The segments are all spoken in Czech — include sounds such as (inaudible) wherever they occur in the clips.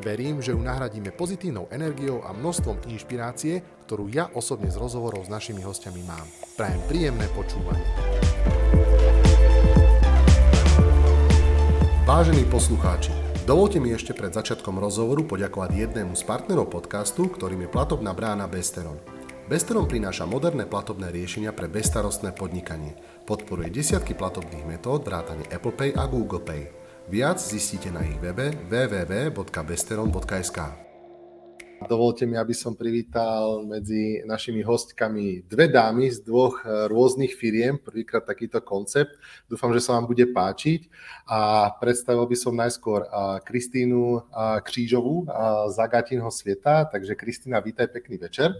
Verím, že ju nahradíme pozitívnou energiou a množstvom inšpirácie, ktorú ja osobne z rozhovorov s našimi hostiami mám. Prajem príjemné počúvanie. Vážení poslucháči, dovolte mi ešte pred začiatkom rozhovoru poďakovať jednému z partnerov podcastu, ktorým je platobná brána Besteron. Besteron prináša moderné platobné riešenia pre bezstarostné podnikanie. Podporuje desiatky platobných metód vrátane Apple Pay a Google Pay. Viac zistíte na ich webe www.besteron.sk. Dovolte mi, aby som privítal medzi našimi hostkami dve dámy z dvoch eh, rôznych firiem. Prvýkrát takýto koncept. Dúfam, že sa vám bude páčiť. A predstavil by som najskôr eh, Kristínu eh, Křížovú z Agatinho sveta. Takže Kristína, vítaj, pekný večer.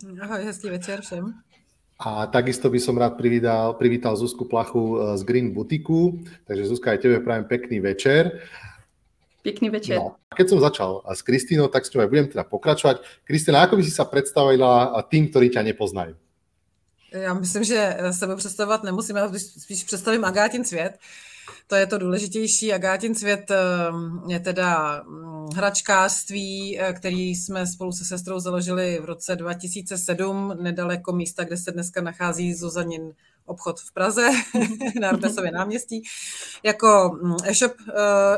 Ahoj, hezký večer všem. A takisto by som rád privítal, privítal Zuzku Plachu z Green Butiku. Takže Zuzka, aj tebe prajem pekný večer. Pěkný večer. No, keď som začal s Kristínou, tak s ňou aj budem teda pokračovať. Kristina, ako by si sa predstavila tým, ktorí ťa nepoznají? Já myslím, že sebe představovat nemusím, já spíš představím Agátin svět. To je to důležitější. Agátin svět ehm, je teda mm, hračkářství, eh, který jsme spolu se sestrou založili v roce 2007, nedaleko místa, kde se dneska nachází Zuzanin obchod v Praze (laughs) na Artesově náměstí. Jako mm, e-shop,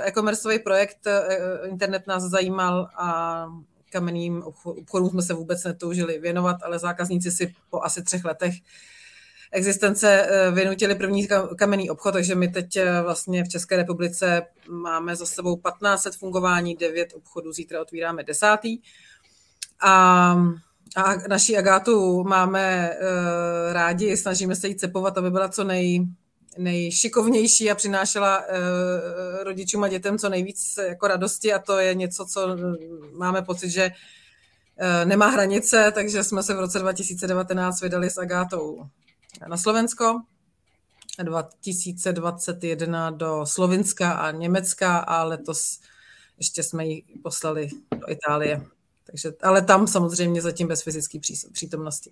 e commerceový projekt, e, internet nás zajímal a kamenným obchodům jsme se vůbec netoužili věnovat, ale zákazníci si po asi třech letech existence vynutili první kamenný obchod, takže my teď vlastně v České republice máme za sebou 15 let fungování, 9 obchodů, zítra otvíráme desátý. A a naší Agátu máme uh, rádi, snažíme se jí cepovat, aby byla co nej, nejšikovnější a přinášela uh, rodičům a dětem co nejvíc jako radosti a to je něco, co máme pocit, že uh, nemá hranice, takže jsme se v roce 2019 vydali s Agátou na Slovensko, 2021 do Slovinska a Německa a letos ještě jsme ji poslali do Itálie. Takže, ale tam samozřejmě zatím bez fyzické přítomnosti.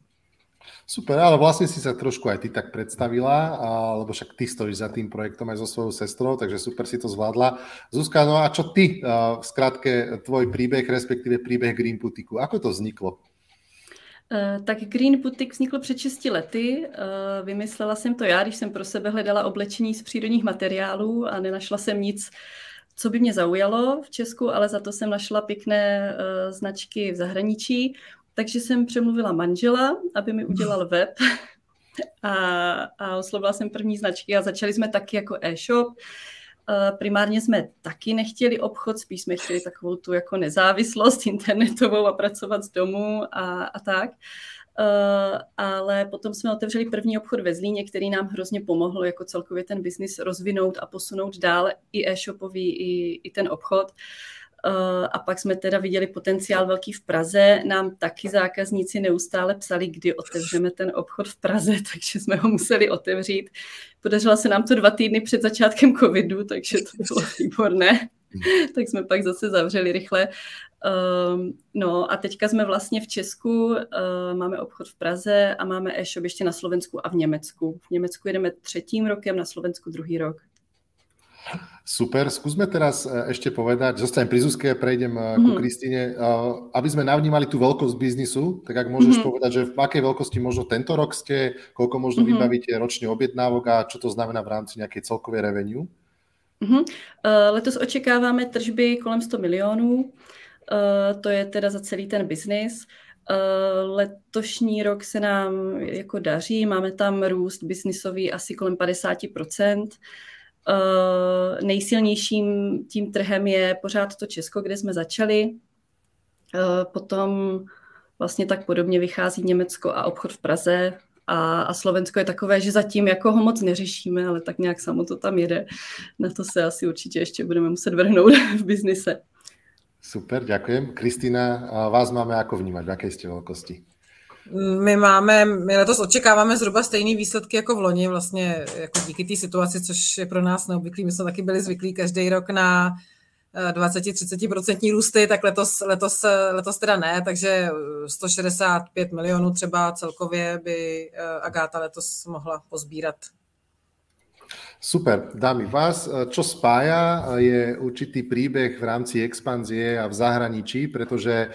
Super, ale vlastne si sa trošku aj ty tak predstavila, lebo však ty stojíš za tým projektom aj so svojou sestrou, takže super si to zvládla. Zuzka, no a čo ty, v skratke, tvoj príbeh, respektíve príbeh Green Butiku, ako to vzniklo? Uh, tak Green Boutique vzniklo před 6 lety. Uh, vymyslela jsem to já, když jsem pro sebe hledala oblečení z přírodních materiálů a nenašla jsem nic, co by mě zaujalo v Česku, ale za to jsem našla pěkné uh, značky v zahraničí, takže jsem přemluvila manžela, aby mi udělal web (laughs) a, a oslovila jsem první značky a začali jsme taky jako e-shop. Uh, primárně jsme taky nechtěli obchod, spíš jsme chtěli takovou tu jako nezávislost (laughs) internetovou a pracovat z domu a, a tak. Uh, ale potom jsme otevřeli první obchod ve Zlíně, který nám hrozně pomohl jako celkově ten biznis rozvinout a posunout dál i e-shopový, i, i ten obchod. Uh, a pak jsme teda viděli potenciál velký v Praze. Nám taky zákazníci neustále psali, kdy otevřeme ten obchod v Praze, (laughs) takže jsme ho museli otevřít. Podařilo se nám to dva týdny před začátkem covidu, takže to bylo (laughs) výborné. tak jsme pak zase zavřeli rychle. Um, no a teďka jsme vlastně v Česku, uh, máme obchod v Praze a máme e-shop ještě na Slovensku a v Německu. V Německu jedeme třetím rokem, na Slovensku druhý rok. Super, skúsme teraz ešte povedať, zostanem pri Zuzke, prejdem mm-hmm. ku mhm. Kristine, aby sme navnímali tú veľkosť biznisu, tak ak môžeš mm-hmm. povedať, že v akej veľkosti možno tento rok ste, koľko možno mm-hmm. vybavíte ročne objednávok a čo to znamená v rámci nejakej celkovej revenue? Mm-hmm. Letos očekáváme tržby kolem 100 milionů, to je teda za celý ten biznis. Letošní rok se nám jako daří, máme tam růst biznisový asi kolem 50%. Uh, nejsilnějším tím trhem je pořád to Česko, kde jsme začali. Uh, potom vlastně tak podobně vychází Německo a obchod v Praze, a, a Slovensko je takové, že zatím jako ho moc neřešíme, ale tak nějak samo to tam jede. Na to se asi určitě ještě budeme muset vrhnout (laughs) v biznise. Super, ďakujem. Kristýna, vás máme ako vnímať? V akej ste veľkosti? My máme, my letos očekáváme zhruba stejné výsledky jako v loni, vlastně jako díky té situaci, což je pro nás neobvyklý. My jsme taky byli zvyklí každý rok na 20-30% růsty, tak letos, letos, letos teda ne, takže 165 milionů třeba celkově by Agáta letos mohla pozbírat Super, dámy, vás čo spája je určitý príbeh v rámci expanzie a v zahraničí, pretože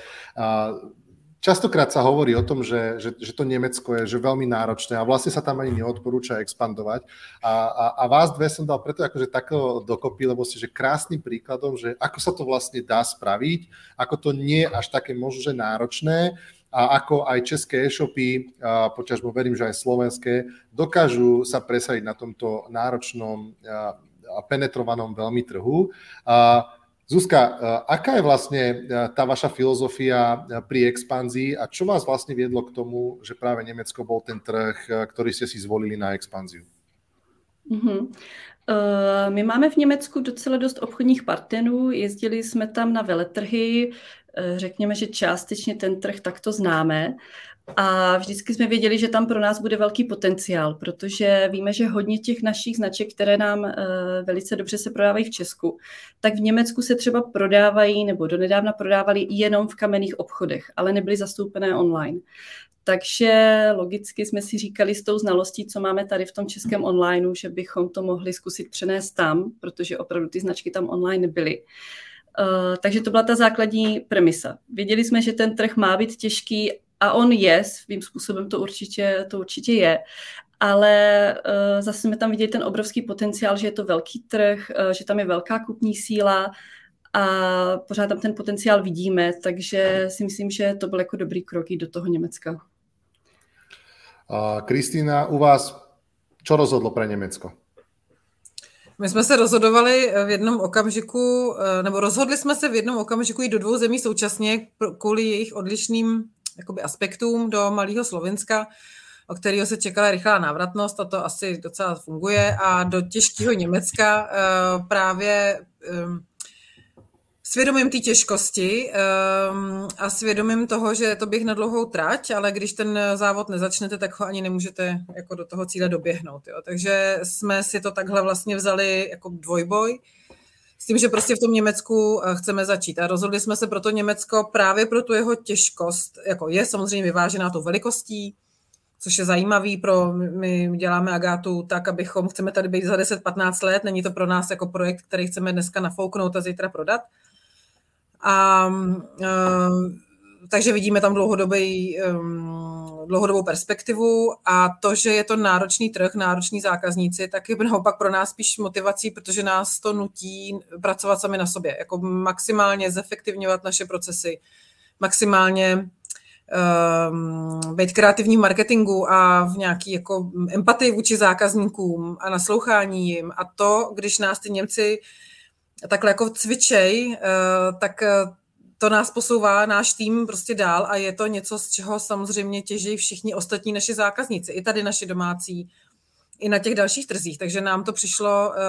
častokrát sa hovorí o tom, že, že, že to Nemecko je že veľmi náročné a vlastne sa tam ani neodporúča expandovať. A, a, a vás dve som dal preto akože takého dokopy, lebo ste že krásnym príkladom, že ako sa to vlastne dá spraviť, ako to nie je až také možno, že náročné a ako aj české e-shopy, počažmo verím, že aj slovenské, dokážu sa presadiť na tomto náročnom a penetrovanom veľmi trhu. Zuzka, aká je vlastne tá vaša filozofia pri expanzii a čo vás vlastne viedlo k tomu, že práve Nemecko bol ten trh, ktorý ste si zvolili na expanziu? Mm-hmm. Uh, my máme v Německu docela dost obchodních partnerů, jezdili jsme tam na veletrhy, Eh, řekněme, že částečně ten trh takto známe. A vždycky jsme věděli, že tam pro nás bude velký potenciál, protože víme, že hodně těch našich značek, které nám eh, velice dobře se prodávají v Česku, tak v Německu se třeba prodávají nebo donedávna prodávali jenom v kamenných obchodech, ale nebyly zastoupené online. Takže logicky jsme si říkali s tou znalostí, co máme tady v tom českém onlineu, že bychom to mohli zkusit přenést tam, protože opravdu ty značky tam online byly. Uh, takže to byla ta základní premisa. Věděli jsme, že ten trh má být těžký a on je, svým způsobem to určitě, to určitě je, ale uh, zase jsme tam viděli ten obrovský potenciál, že je to velký trh, uh, že tam je velká kupní síla a pořád tam ten potenciál vidíme, takže si myslím, že to byl jako dobrý krok do toho Německa. Kristýna, u vás, čo rozhodlo pro Německo? My jsme se rozhodovali v jednom okamžiku, eh, nebo rozhodli jsme se v jednom okamžiku jít do dvou zemí současně kvůli jejich odlišným jakoby, aspektům do malého Slovenska, o kterého se čekala rychlá návratnost a to asi docela funguje, a do těžkého Německa eh, právě ehm, svědomím té těžkosti um, a svědomím toho, že to bych na dlouhou trať, ale když ten závod nezačnete, tak ho ani nemůžete jako do toho cíle doběhnout. Jo. Takže jsme si to takhle vlastně vzali jako dvojboj s tím, že prostě v tom Německu eh, chceme začít. A rozhodli jsme se pro to Německo právě pro tu jeho těžkost, jako je samozřejmě vyvážená tou velikostí, což je zajímavý pro, my děláme Agátu tak, abychom, chceme tady být za 10-15 let, není to pro nás jako projekt, který chceme dneska nafouknout a zítra prodat, a uh, takže vidíme tam dlouhodobý, dlouhodobou perspektivu a to, že je to náročný trh, nároční zákazníci, tak je naopak pro nás spíš motivací, protože nás to nutí pracovat sami na sobě, jako maximálně zefektivňovat naše procesy, maximálně um, být kreativní v marketingu a v nějaký jako empatii vůči zákazníkům a naslouchání jim. A to, když nás ty Němci takhle jako cvičej, eh, tak eh, to nás posouvá náš tým prostě dál a je to něco, z čeho samozřejmě těží všichni ostatní naši zákazníci, i tady naši domácí, i na těch dalších trzích. Takže nám to přišlo, eh,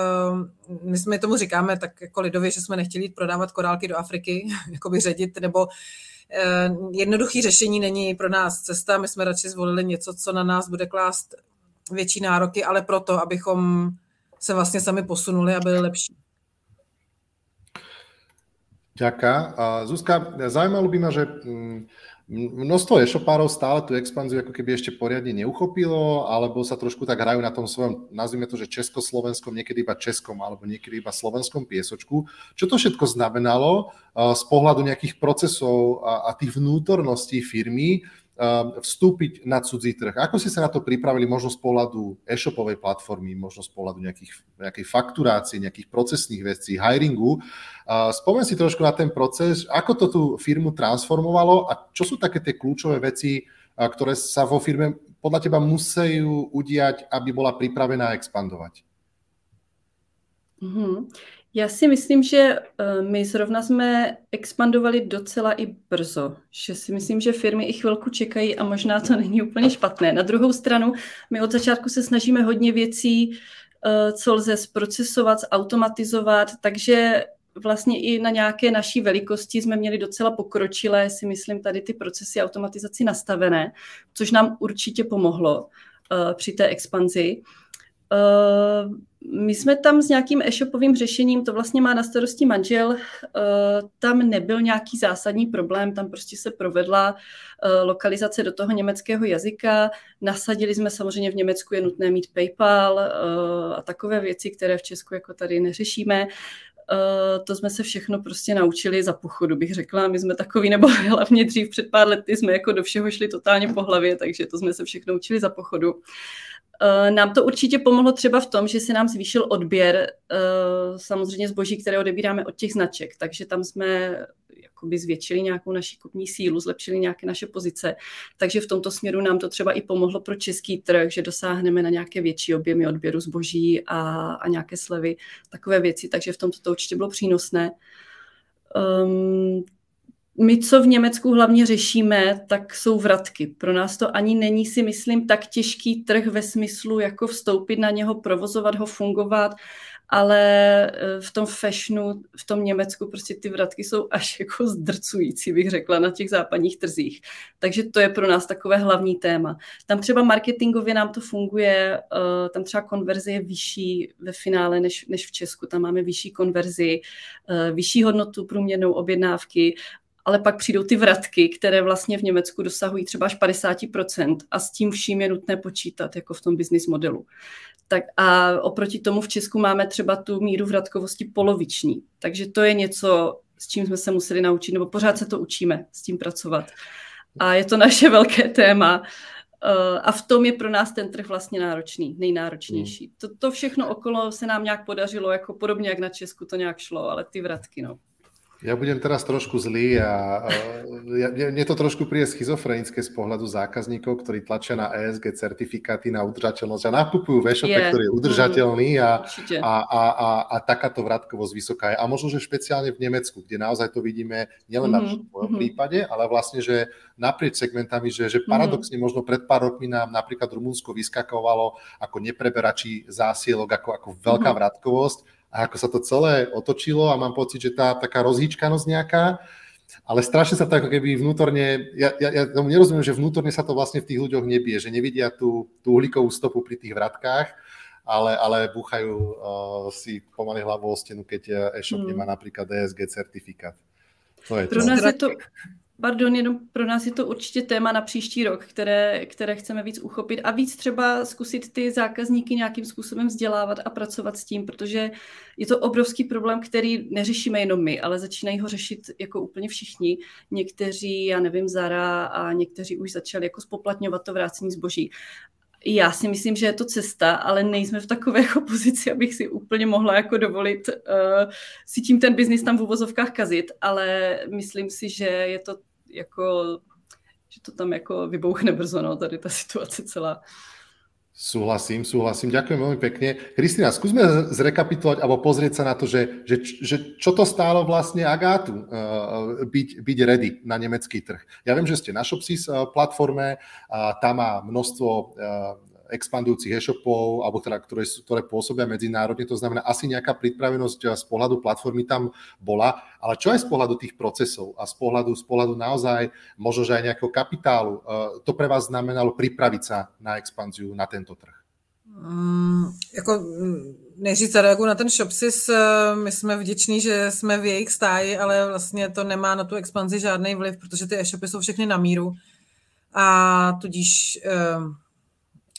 my jsme tomu říkáme tak jako lidově, že jsme nechtěli jít prodávat korálky do Afriky, (laughs) jako by ředit, nebo jednoduchý řešení není pro nás cesta. My jsme radši zvolili něco, co na nás bude klást větší nároky, ale proto, abychom se vlastně sami posunuli a byli lepší. Ďaká. Zuzka, zaujímalo by ma, že mm, množstvo e-shopárov stále tú expanziu ako keby ešte poriadne neuchopilo, alebo sa trošku tak hrajú na tom svojom, nazvime to, že československom, niekedy iba českom, alebo niekedy iba slovenskom piesočku. Čo to všetko znamenalo z pohľadu nejakých procesov a, a tých vnútorností firmy, vstúpiť na cudzí trh. Ako ste sa na to pripravili možno z pohľadu e-shopovej platformy, možno z pohľadu nejakých, nejakej fakturácie, nejakých procesných vecí, hiringu. Spomeň si trošku na ten proces, ako to tú firmu transformovalo a čo sú také tie kľúčové veci, ktoré sa vo firme podľa teba musí udiať, aby bola pripravená expandovať? Mm-hmm. Já si myslím, že eh, my zrovna jsme expandovali docela i brzo, že si myslím, že firmy i chvilku čekají a možná to není úplně špatné. Na druhou stranu, my od začátku se snažíme hodně věcí, eh, co lze zprocesovat, zautomatizovat, takže vlastně i na nějaké naší velikosti jsme měli docela pokročilé, si myslím, tady ty procesy automatizaci nastavené, což nám určitě pomohlo uh, při té expanzi. Uh, my jsme tam s nějakým e-shopovým řešením, to vlastně má na starosti manžel, uh, tam nebyl nějaký zásadní problém, tam prostě se provedla uh, lokalizace do toho německého jazyka, nasadili jsme samozřejmě v Německu je nutné mít PayPal a takové věci, které v Česku jako tady neřešíme. To jsme se všechno prostě naučili za pochodu, bych řekla. My jsme takový, nebo (laughs) hlavně dřív před pár lety jsme jako do všeho šli totálně po hlavě, takže to jsme se všechno učili za pochodu. Eh, nám to určitě pomohlo třeba v tom, že se nám zvýšil odběr eh, samozřejmě zboží, které odebíráme od těch značek, takže tam jsme jakoby zvětšili nějakou naši kupní sílu, zlepšili nějaké naše pozice. Takže v tomto směru nám to třeba i pomohlo pro český trh, že dosáhneme na nějaké větší objemy odběru zboží a, a nějaké slevy, takové věci. Takže v tomto to určitě bylo přínosné. Um, my, co v Německu hlavně řešíme, tak jsou vratky. Pro nás to ani není, si myslím, tak těžký trh ve smyslu, jako vstoupit na něho, provozovat ho, fungovat ale eh, v tom fashionu, v tom Německu prostě ty vratky jsou až (laughs) jako zdrcující, bych řekla, na těch západních trzích. Takže to je pro nás takové hlavní téma. Tam třeba marketingově nám to funguje, eh, tam třeba konverze je vyšší ve finále než, než v Česku. Tam máme vyšší konverzi, eh, vyšší hodnotu průměrnou objednávky ale pak přijdou ty vratky, které vlastně v Německu dosahují třeba až 50% a s tím vším je nutné počítat, jako v tom business modelu. Tak a oproti tomu v Česku máme třeba tu míru vratkovosti poloviční. Takže to je něco, s čím jsme se museli naučit, nebo pořád se to učíme s tím pracovat. A je to naše (laughs) velké téma. Eh, a v tom je pro nás ten trh vlastně náročný, nejnáročnější. Hmm. To, to všechno okolo se nám nějak podařilo, jako podobně jak na Česku to nějak šlo, ale ty vratky, no. Ja budem teraz trošku zlý a, ja, mne to trošku príde schizofrenické z pohľadu zákazníkov, ktorí tlačia na ESG certifikáty na udržateľnosť a nakupujú v e-shope, yeah. ktorý je udržateľný a, a, a, a, a takáto vratkovosť vysoká je. A možno, že špeciálne v Nemecku, kde naozaj to vidíme nielen mm-hmm. na tvojom mm-hmm. prípade, ale vlastne, že naprieč segmentami, že, že mhm. paradoxne mm-hmm. možno pred pár rokmi nám napríklad Rumunsko vyskakovalo ako nepreberačí zásielok, ako, ako veľká mm-hmm. vratkovosť a ako sa to celé otočilo a mám pocit, že tá taká rozhýčkanosť nejaká, ale strašne sa to ako keby vnútorne, ja, ja, ja tomu nerozumiem, že vnútorne sa to vlastne v tých ľuďoch nebije, že nevidia tú, tú uhlíkovú stopu pri tých vratkách, ale, ale búchajú uh, si pomaly hlavou o stenu, keď uh, e-shop hmm. nemá napríklad DSG certifikát. To je. Pro nás je to, Pardon, jenom pro nás je to určitě téma na příští rok, které, které chceme víc uchopit a víc třeba zkusit ty zákazníky nějakým způsobem vzdělávat a pracovat s tím, protože je to obrovský problém, který neřešíme jenom my, ale začínají ho řešit jako úplně všichni. Někteří, já nevím, Zara a někteří už začali jako spoplatňovat to vrácení zboží. Já si myslím, že je to cesta, ale nejsme v takové jako pozici, abych si úplně mohla jako dovolit uh, si tím ten biznis tam v uvozovkách kazit, ale myslím si, že je to jako, že to tam jako vybouchne brzo, no, tady ta situace celá. Súhlasím, súhlasím. Ďakujem veľmi pekne. Kristýna, skúsme zrekapitulovať alebo pozrieť sa na to, že, že, že čo to stálo vlastne Agátu uh, byť, byť ready na nemecký trh. Ja viem, že ste na Shopsys uh, platforme, uh, tam má množstvo uh, expandujúcich e-shopov, alebo teda, ktoré, ktoré pôsobia medzinárodne, to znamená asi nejaká pripravenosť z pohľadu platformy tam bola, ale čo aj z pohľadu tých procesov a z pohľadu, z pohľadu naozaj možno, že aj nejakého kapitálu, eh, to pre vás znamenalo pripraviť sa na expanziu na tento trh? Mm, jako mm, nejdřív zareaguji na ten Shopsys. Eh, my jsme vděční, že jsme v jejich stáji, ale vlastně to nemá na tu expanzi žádný vliv, protože ty e-shopy jsou všechny na míru. A tudíž eh,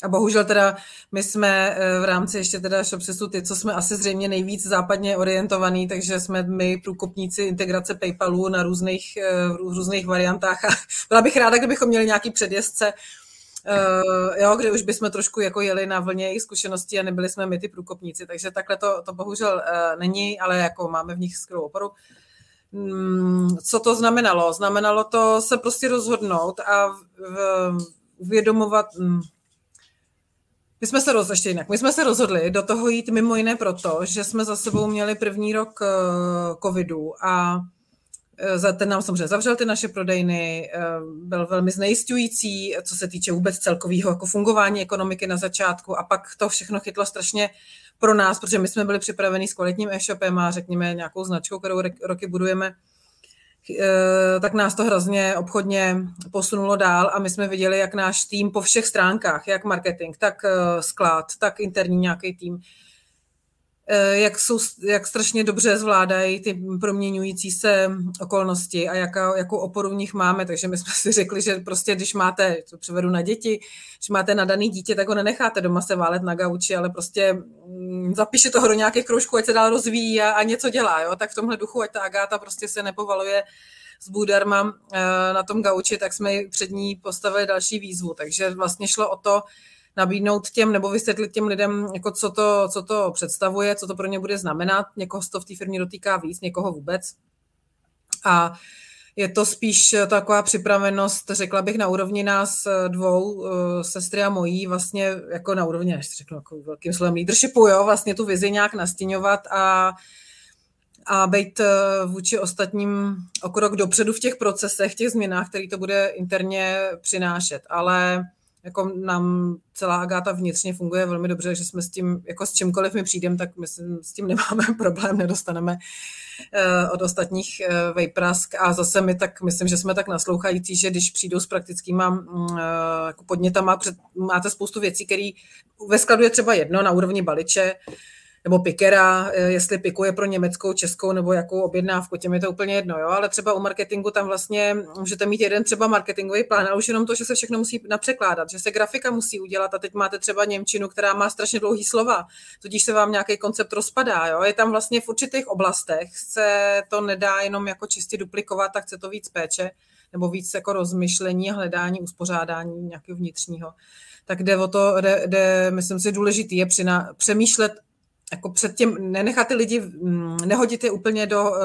a bohužel teda my jsme eh, v rámci ještě teda Shopsisu ty, co jsme asi zřejmě nejvíc západně orientovaný, takže jsme my průkopníci integrace PayPalu na různých, eh, v různých variantách a (laughs) byla bych ráda, kdybychom měli nějaký předjezdce, Uh, jo, kde už bychom trošku jako jeli na vlně jejich zkušeností a nebyli jsme my ty průkopníci, takže takhle to, to bohužel není, ale jako máme v nich skvělou oporu. Um, co to znamenalo? Znamenalo to se prostě rozhodnout a uvědomovat, um, my jsme se rozhodli, ještě jinak, my jsme se rozhodli do toho jít mimo jiné proto, že jsme za sebou měli první rok uh, covidu a ten nám samozřejmě zavřel ty naše prodejny, byl velmi znejistující, co se týče vůbec celkového jako fungování ekonomiky na začátku a pak to všechno chytlo strašně pro nás, protože my jsme byli připraveni s kvalitním e-shopem a řekněme nějakou značkou, kterou roky budujeme, Eh, tak nás to hrozně obchodně posunulo dál a my jsme viděli, jak náš tým po všech stránkách, jak marketing, tak eh, sklad, tak interní nějaký tým, Eh, jak, jsou, jak strašně dobře zvládají ty proměňující se okolnosti a jaká, jakou oporu v nich máme. Takže my jsme si řekli, že prostě když máte, to převedu na děti, když máte nadaný dítě, tak ho nenecháte doma se válet na gauči, ale prostě mm, zapíše toho do nějakých kroužků, ať se dál rozvíjí a, a něco dělá. Jo? Tak v tomhle duchu, ať ta Agáta prostě se nepovaluje s Budarma eh, na tom gauči, tak jsme před ní postavili další výzvu. Takže vlastně šlo o to, nabídnout těm nebo vysvětlit těm lidem, jako co, to, co to představuje, co to pro ně bude znamenat. Někoho se to v té firmě dotýká víc, někoho vůbec. A je to spíš taková připravenost, řekla bych, na úrovni nás dvou, eh, sestry a mojí, vlastně jako na úrovni, až řeknu jako velkým slovem leadershipu, jo, vlastně tu vizi nějak nastěňovat a, a být eh, vůči ostatním o krok dopředu v těch procesech, těch změnách, které to bude interně přinášet. Ale jako nám celá Agáta vnitřně funguje velmi dobře, že jsme s tím, jako s čímkoliv my přijdeme, tak my s tím nemáme (laughs) problém, nedostaneme uh, od ostatních uh, vejprask. A zase my tak, myslím, že jsme tak naslouchající, že když přijdou s praktickýma uh, jako podnětama, máte spoustu věcí, které ve skladu je třeba jedno na úrovni baliče, nebo pikera, eh, jestli pikuje pro německou, českou nebo jakou objednávku, těm je to úplně jedno, jo? ale třeba u marketingu tam vlastně můžete mít jeden třeba marketingový plán, ale už jenom to, že se všechno musí napřekládat, že se grafika musí udělat a teď máte třeba Němčinu, která má strašně dlouhý slova, tudíž se vám nějaký koncept rozpadá. Jo? Je tam vlastně v určitých oblastech, se to nedá jenom jako čistě duplikovat, tak chce to víc péče nebo víc jako rozmyšlení, hledání, uspořádání nějakého vnitřního. Tak jde o to, jde, jde myslím si, důležitý je přina, přemýšlet jako předtím nenechat ty lidi, mm, nehodit je úplně do uh,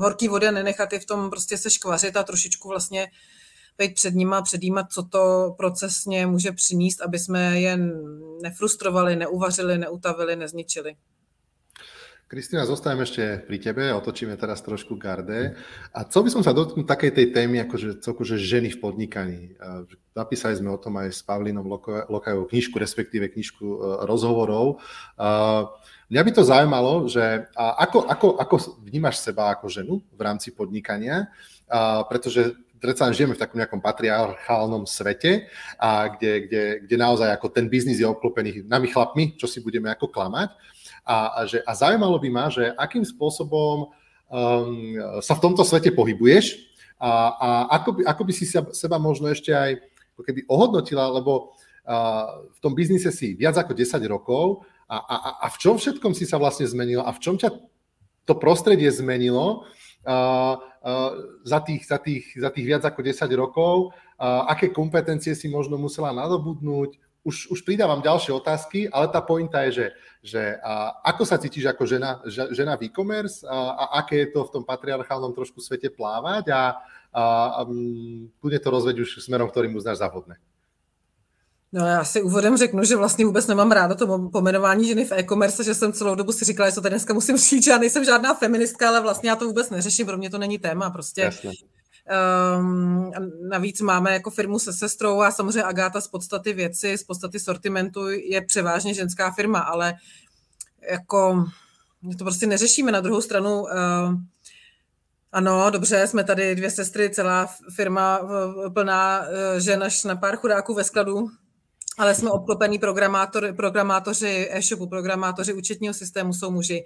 horké vody nenechat je v tom prostě se škvařit a trošičku vlastně být před nima, předjímat, co to procesně může přinést, aby jsme je nefrustrovali, neuvařili, neutavili, nezničili. Kristýna, zostaneme ešte pri tebe, otočíme teraz trošku garde. A co by som sa dotknul takej tej témy, akože celku, že ženy v podnikaní. Napísali sme o tom aj s Pavlinom Lokajovou knižku, respektíve knižku e, rozhovorov. Mňa by to zaujímalo, že ako, ako, ako vnímaš seba ako ženu v rámci podnikania, pretože predsa žijeme v takom nejakom patriarchálnom svete, a kde, kde, kde naozaj ako ten biznis je obklopený nami chlapmi, čo si budeme ako klamať. A, a, že, a zaujímalo by ma, že akým spôsobom um, sa v tomto svete pohybuješ a, a ako, by, ako by si sa, seba možno ešte aj keby ohodnotila, lebo uh, v tom biznise si viac ako 10 rokov a, a, a v čom všetkom si sa vlastne zmenila a v čom ťa to prostredie zmenilo uh, uh, za, tých, za, tých, za tých viac ako 10 rokov, uh, aké kompetencie si možno musela nadobudnúť, už, už pridávam ďalšie otázky, ale tá pointa je, že, že a, ako sa cítiš ako žena, žena v e-commerce a, a aké je to v tom patriarchálnom trošku svete plávať a, a, a kľudne to rozveď už smerom, ktorým uznáš za vhodné. No já si úvodem řeknu, že vlastně vůbec nemám ráda to pomenování ženy v e-commerce, že jsem celou dobu si říkala, že to tady dneska musím říct, že já nejsem žádná feministka, ale vlastně já to vůbec neřeším, pro mě to není téma, prostě Jasně. Um, navíc máme jako firmu se sestrou a samozřejmě Agáta z podstaty věci, z podstaty sortimentu je převážně ženská firma, ale jako to prostě neřešíme. Na druhou stranu uh, ano, dobře, jsme tady dvě sestry, celá firma plná uh, žen až na pár chudáků ve skladu, ale jsme obklopení programátor, programátoři e-shopu, programátoři účetního systému jsou muži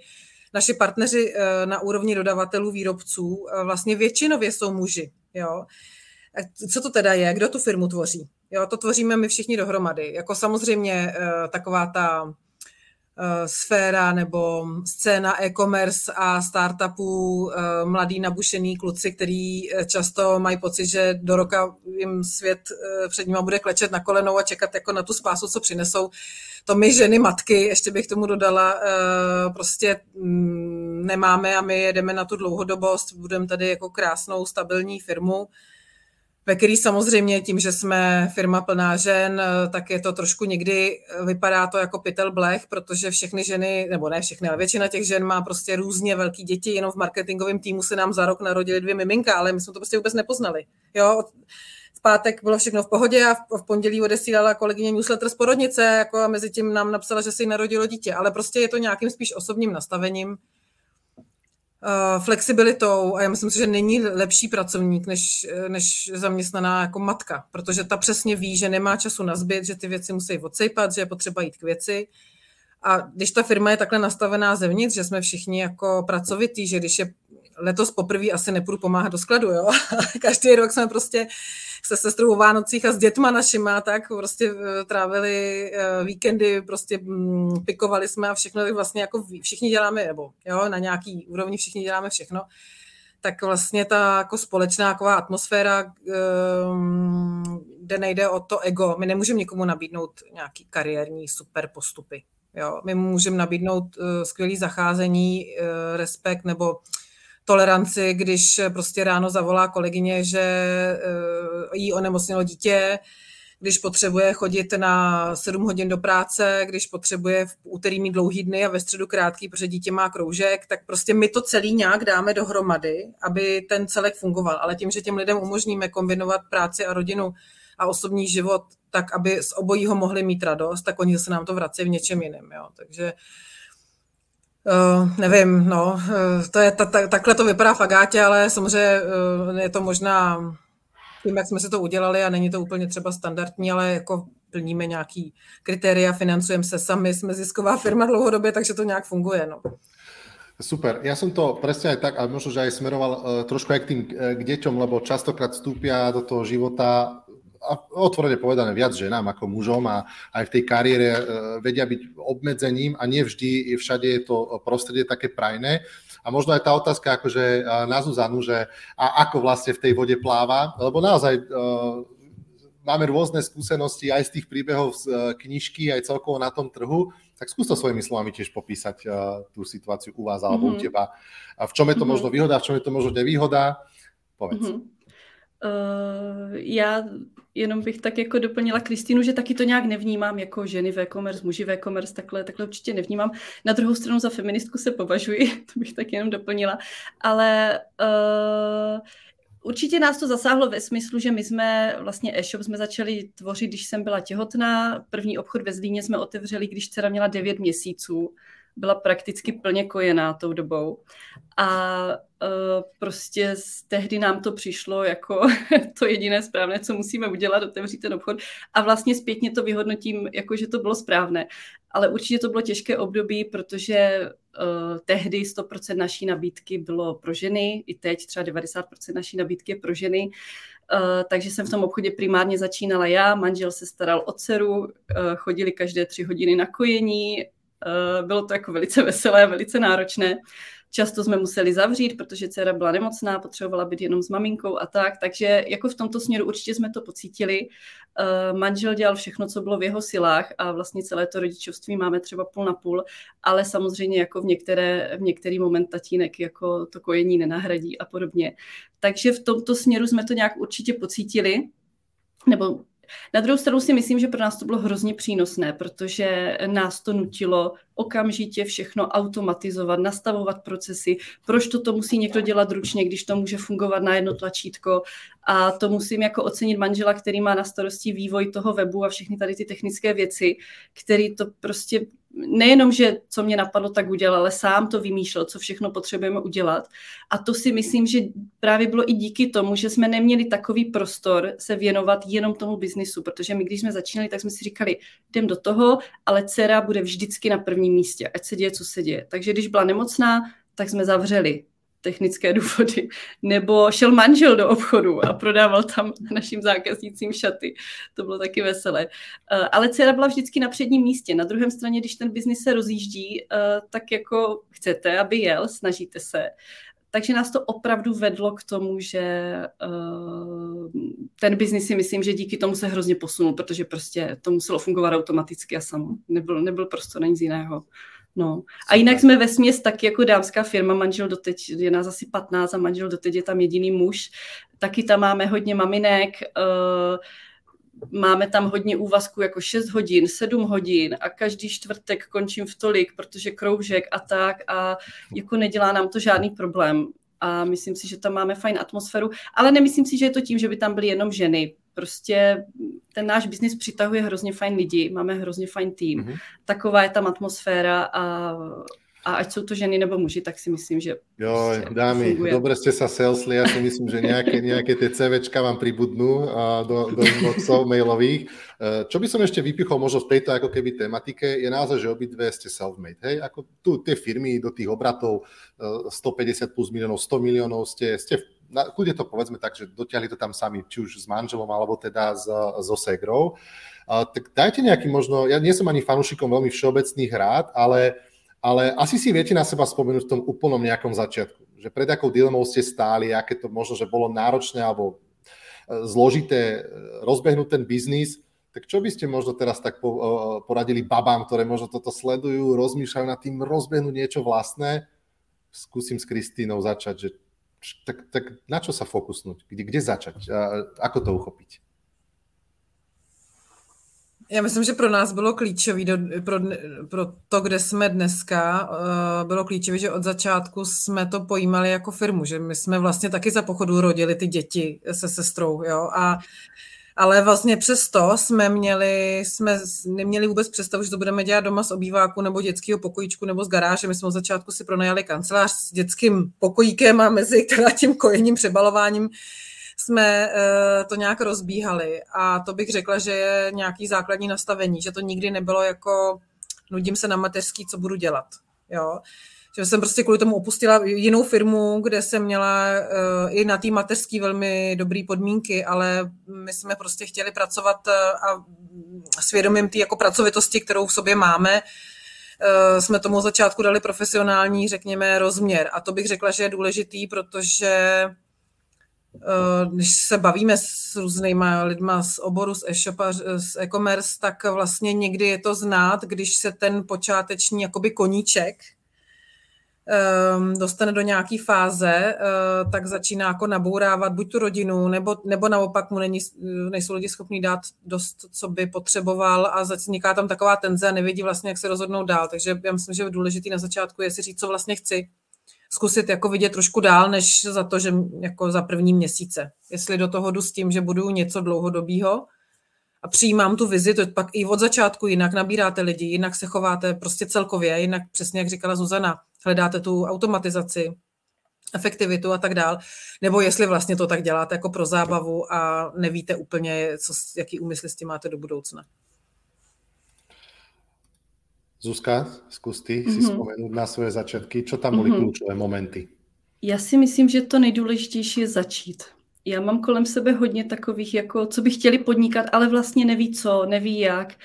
naši partneři eh, na úrovni dodavatelů, výrobců, eh, vlastně většinově jsou muži. Jo? Co to teda je? Kdo tu firmu tvoří? Jo, to tvoříme my všichni dohromady. Jako samozřejmě eh, taková ta Eh, sféra nebo scéna e-commerce a startupů, eh, mladý nabušený kluci, který eh, často mají pocit, že do roka jim svět před nimi bude klečet na kolenou a čekat jako na tu spásu, co přinesou. To my ženy, matky, ještě bych tomu dodala, prostě mm, nemáme a my jedeme na tu dlouhodobost, budeme tady jako krásnou, stabilní firmu, ve který samozřejmě tím, že jsme firma plná žen, tak je to trošku někdy, vypadá to jako pytel blech, protože všechny ženy, nebo ne všechny, ale většina těch žen má prostě různě velký děti, jenom v marketingovém týmu se nám za rok narodili dvě miminka, ale my jsme to prostě vůbec nepoznali. Jo, v pátek bylo všechno v pohodě a v pondělí odesílala kolegyně newsletter z porodnice jako a mezi tím nám napsala, že si narodilo dítě, ale prostě je to nějakým spíš osobním nastavením, flexibilitou a já myslím si, že není lepší pracovník než, než zaměstnaná jako matka, protože ta přesně ví, že nemá času na zbyt, že ty věci musí odsejpat, že je potřeba jít k věci. A když ta firma je takhle nastavená zevnitř, že jsme všichni jako pracovitý, že když je letos poprvé asi nepůjdu pomáhat do skladu, jo. (laughs) Každý rok jsme prostě se sestrou o Vánocích a s dětma našima, tak prostě eh, trávili eh, víkendy, prostě mm, pikovali jsme a všechno, tak vlastně jako všichni děláme, nebo jo, na nějaký úrovni všichni děláme všechno tak vlastně ta jako společná taková atmosféra, ehm, kde nejde o to ego, my nemůžeme nikomu nabídnout nějaký kariérní super postupy. Jo? My můžeme nabídnout skvělý zacházení, respekt nebo toleranci, když prostě ráno zavolá kolegyně, že eh, jí onemocnilo dítě, když potřebuje chodit na 7 hodin do práce, když potřebuje v úterý mít dlouhý dny a ve středu krátký, protože dítě má kroužek, tak prostě my to celý nějak dáme dohromady, aby ten celek fungoval. Ale tím, že těm lidem umožníme kombinovat práci a rodinu a osobní život tak, aby z obojího mohli mít radost, tak oni se nám to vrací v něčem jiném. Jo. Takže uh, Uh, nevím, no, uh, to je, ta, ta, takhle to vypadá v Agátě, ale samozřejmě uh, je to možná tím, jak jsme si to udělali a není to úplně třeba standardní, ale jako plníme nějaký kritéria, financujeme se sami, jsme zisková firma dlouhodobě, takže to nějak funguje, no. Super, ja som to presne aj tak, ale možno, že aj smeroval uh, trošku aj k tým uh, k deťom, lebo častokrát vstúpia do toho života a otvorene povedané viac ženám ako mužom a aj v tej kariére e, vedia byť obmedzením a nevždy všade je to prostredie také prajné. A možno aj tá otázka akože e, na Zuzanu, že a ako vlastne v tej vode pláva, lebo naozaj uh, máme rôzne skúsenosti aj z tých príbehov z knižky, aj celkovo na tom trhu, tak skús to svojimi slovami tiež popísať tú situáciu u vás alebo mm-hmm. u mhm. teba. A v čom je to mm-hmm. možno výhoda, v čom je to možno nevýhoda? Povedz. Mm-hmm. Uh, já jenom bych tak jako doplnila Kristýnu, že taky to nějak nevnímám jako ženy v e-commerce, muži v e-commerce, takhle, takhle určitě nevnímám. Na druhou stranu za feministku se považuji, (laughs) to bych tak jenom doplnila, ale uh, Určitě nás to zasáhlo ve smyslu, že my jsme vlastně e-shop jsme začali tvořit, když jsem byla těhotná. První obchod ve Zlíně jsme otevřeli, když dcera měla 9 měsíců byla prakticky plně kojená tou dobou. A prostě z tehdy nám to přišlo jako (laughs) to jediné správné, co musíme udělat, otevřít ten obchod. A vlastně zpětně to vyhodnotím, jako že to bylo správné. Ale určitě to bylo těžké období, protože uh, tehdy 100% naší nabídky bylo pro ženy, i teď třeba 90% naší nabídky je pro ženy. Uh, takže jsem v tom obchodě primárně začínala já, manžel se staral o dceru, uh, chodili každé tři hodiny na kojení, Eh, bylo to jako velice veselé, velice náročné. Často jsme museli zavřít, protože dcera byla nemocná, potřebovala být jenom s maminkou a tak, takže jako v tomto směru určitě jsme to pocítili. Uh, manžel dělal všechno, co bylo v jeho silách a vlastně celé to rodičovství máme třeba půl na půl, ale samozřejmě jako v, některé, v některý moment tatínek jako to kojení nenahradí a podobně. Takže v tomto směru jsme to nějak určitě pocítili, nebo na druhou stranu si myslím, že pro nás to bylo hrozně přínosné, protože nás to nutilo okamžitě všechno automatizovat, nastavovat procesy. Proč to, to musí někdo dělat ručně, když to může fungovat na jedno tlačítko? A to musím jako ocenit manžela, který má na starosti vývoj toho webu a všechny tady ty technické věci, který to prostě nejenom, že co mě napadlo, tak udělal, ale sám to vymýšlel, co všechno potřebujeme udělat. A to si myslím, že právě bylo i díky tomu, že jsme neměli takový prostor se věnovat jenom tomu biznisu, protože my, když jsme začínali, tak jsme si říkali, jdem do toho, ale dcera bude vždycky na prvním místě, ať se děje, co se děje. Takže když byla nemocná, tak jsme zavřeli technické (laughs) důvody. Nebo šel manžel do obchodu a prodával tam našim zákaznícím šaty. To bylo taky veselé. Eh, ale dcera byla vždycky na předním místě. Na druhém straně, když ten biznis se rozjíždí, eh, tak jako chcete, aby jel, snažíte se. Takže nás to opravdu vedlo k tomu, že eh, ten biznis si myslím, že díky tomu se hrozně posunul, protože prostě to muselo fungovat automaticky a samo. Nebyl, nebyl prostě nic jiného. No. A jinak jsme ve směs taky jako dámská firma, manžel doteď, je nás asi 15 a manžel doteď je tam jediný muž. Taky tam máme hodně maminek, uh, máme tam hodně úvazků jako 6 hodin, 7 hodin a každý čtvrtek končím v tolik, protože kroužek a tak a jako nedělá nám to žádný problém a myslím si, že tam máme fajn atmosféru, ale nemyslím si, že je to tím, že by tam byly jenom ženy. Prostě ten náš biznis přitahuje hrozně fajn lidi, máme hrozně fajn tým. Mm-hmm. Taková je tam atmosféra a a ať jsou to ženy nebo muži, tak si myslím, že Jo, prostě dámy, funguje. dobre ste sa salesli, ja si myslím, že nejaké, nejaké tie CVčka vám pribudnú do, do inboxov mailových. E, čo by som ešte vypichol možno v tejto ako keby tematike, je naozaj, že obidve ste self-made, hej? Ako tu tie firmy do tých obratov 150 e, plus miliónov, 100 miliónov ste, ste na, kľudne to povedzme tak, že dotiahli to tam sami, či už s manželom, alebo teda s, so segrou. Uh, tak dajte nejaký možno, ja nie som ani fanúšikom veľmi všeobecných rád, ale ale asi si viete na seba spomenúť v tom úplnom nejakom začiatku, že pred akou dilemou ste stáli, aké to možno, že bolo náročné alebo e, zložité e, rozbehnúť ten biznis, tak čo by ste možno teraz tak e, poradili babám, ktoré možno toto sledujú, rozmýšľajú nad tým rozbehnúť niečo vlastné? Skúsim s Kristínou začať, že tak, tak na čo sa fokusnúť? Kde, kde začať? A ako to uchopiť? Já myslím, že pro nás bylo klíčové, pro, pro to, kde jsme dneska, uh, bylo klíčové, že od začátku jsme to pojímali jako firmu, že my jsme vlastně taky za pochodu rodili ty děti se sestrou, jo, a ale vlastně přesto jsme měli, jsme neměli vůbec představu, že to budeme dělat doma z obýváku nebo dětského pokojíčku nebo z garáže. My jsme od začátku si pronajali kancelář s dětským pokojíkem a mezi (laughs) teda tím kojením, přebalováním jsme eh, to nějak rozbíhali a to bych řekla, že je nějaký základní nastavení, že to nikdy nebylo jako nudím se na mateřský, co budu dělat. Jo? Že jsem prostě kvůli tomu opustila jinou firmu, kde jsem měla uh, i na té mateřský velmi dobré podmínky, ale my jsme prostě chtěli pracovat uh, a svědomím té jako pracovitosti, kterou v sobě máme, uh, jsme tomu začátku dali profesionální, řekněme, rozměr. A to bych řekla, že je důležitý, protože Eh, když se bavíme s různýma lidma z oboru, z e-shopa, z e-commerce, tak vlastně někdy je to znát, když se ten počáteční jakoby koníček dostane do nějaké fáze, eh, tak začíná jako nabourávat buď tu rodinu, nebo, nebo naopak mu není, nejsou lidi schopní dát dost, co by potřeboval a vzniká tam taková tenze a nevědí vlastně, jak se rozhodnout dál. Takže já myslím, že důležité na začátku je si říct, co vlastně chci zkusit jako vidět trošku dál, než za to, že jako za první měsíce. Jestli do toho jdu s tím, že budu něco dlouhodobého a přijímám tu vizi, to pak i od začátku jinak nabíráte lidi, jinak se chováte prostě celkově, jinak přesně jak říkala Zuzana, hledáte tu automatizaci, efektivitu a tak dál, nebo jestli vlastně to tak děláte jako pro zábavu a nevíte úplně, co, jaký úmysly s tím máte do budoucna. Zuzka, zkus ty mm-hmm. si mhm. vzpomenout na svoje začátky. Co tam byly mm-hmm. klíčové momenty? Já si myslím, že to nejdůležitější je začít. Já mám kolem sebe hodně takových, jako co by chtěli podnikat, ale vlastně neví co, neví jak.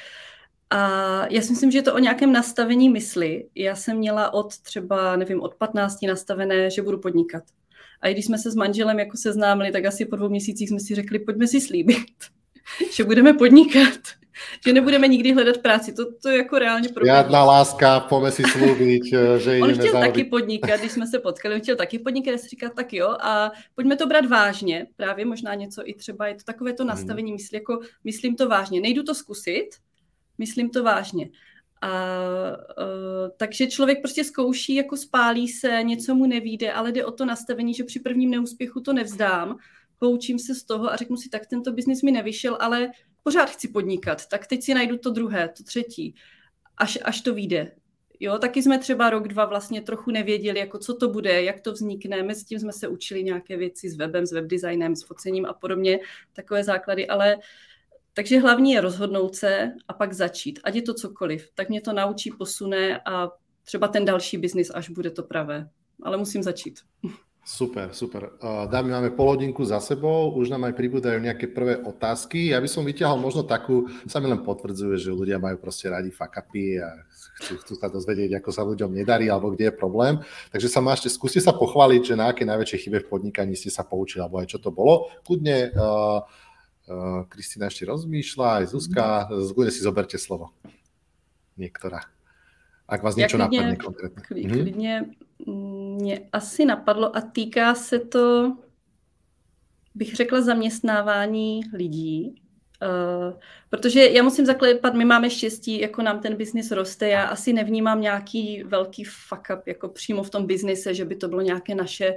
A já si myslím, že je to o nějakém nastavení mysli. Já jsem měla od třeba, nevím, od 15 nastavené, že budu podnikat. A když jsme se s manželem jako seznámili, tak asi po dvou měsících jsme si řekli, pojďme si slíbit, (laughs) že budeme podnikat (laughs) že nebudeme nikdy hledat práci. To, to je jako reálně problém. Jádná láska, pojďme si slúbit, (laughs) že On chtěl taky podnikat, když jsme se potkali, on chtěl taky podnikat, já si říkal, tak jo, a pojďme to brát vážně, právě možná něco i třeba, je to takové to mhm. nastavení hmm. mysli, jako myslím to vážně, nejdu to zkusit, myslím to vážně. A, uh, takže člověk prostě zkouší, jako spálí se, něco mu nevíde, ale jde o to nastavení, že při prvním neúspěchu to nevzdám, poučím se z toho a řeknu si, tak tento biznis mi nevyšel, ale pořád chci podnikat, tak teď si najdu to druhé, to třetí, až, až to vyjde. Jo, taky jsme třeba rok, dva vlastně trochu nevěděli, jako co to bude, jak to vznikne. Mezi tím jsme se učili nějaké věci s webem, s webdesignem, s focením a podobně, takové základy, ale takže hlavní je rozhodnout se a pak začít, ať je to cokoliv. Tak mě to naučí, posune a třeba ten další biznis, až bude to pravé. Ale musím začít. Super, super. Dámy, máme pol hodinku za sebou, už nám aj pribúdajú nejaké prvé otázky. Ja by som vyťahol možno takú, sa mi len potvrdzuje, že ľudia majú proste radi fakapy a chcú, chcú sa dozvedieť, ako sa ľuďom nedarí alebo kde je problém. Takže sa máte, skúste sa pochváliť, že na aké najväčšie chybe v podnikaní ste sa poučili, alebo aj čo to bolo. Kudne, uh, uh, Kristýna ešte rozmýšľa, aj Zuzka, zgude si zoberte slovo. Niektorá. Ak vás něco napadne konkrétně. Klidně mhm. mě asi napadlo a týká se to, bych řekla, zaměstnávání lidí. Uh, protože já musím zaklepat, my máme štěstí, jako nám ten biznis roste, já asi nevnímám nějaký velký fuck up jako přímo v tom biznise, že by to bylo nějaké naše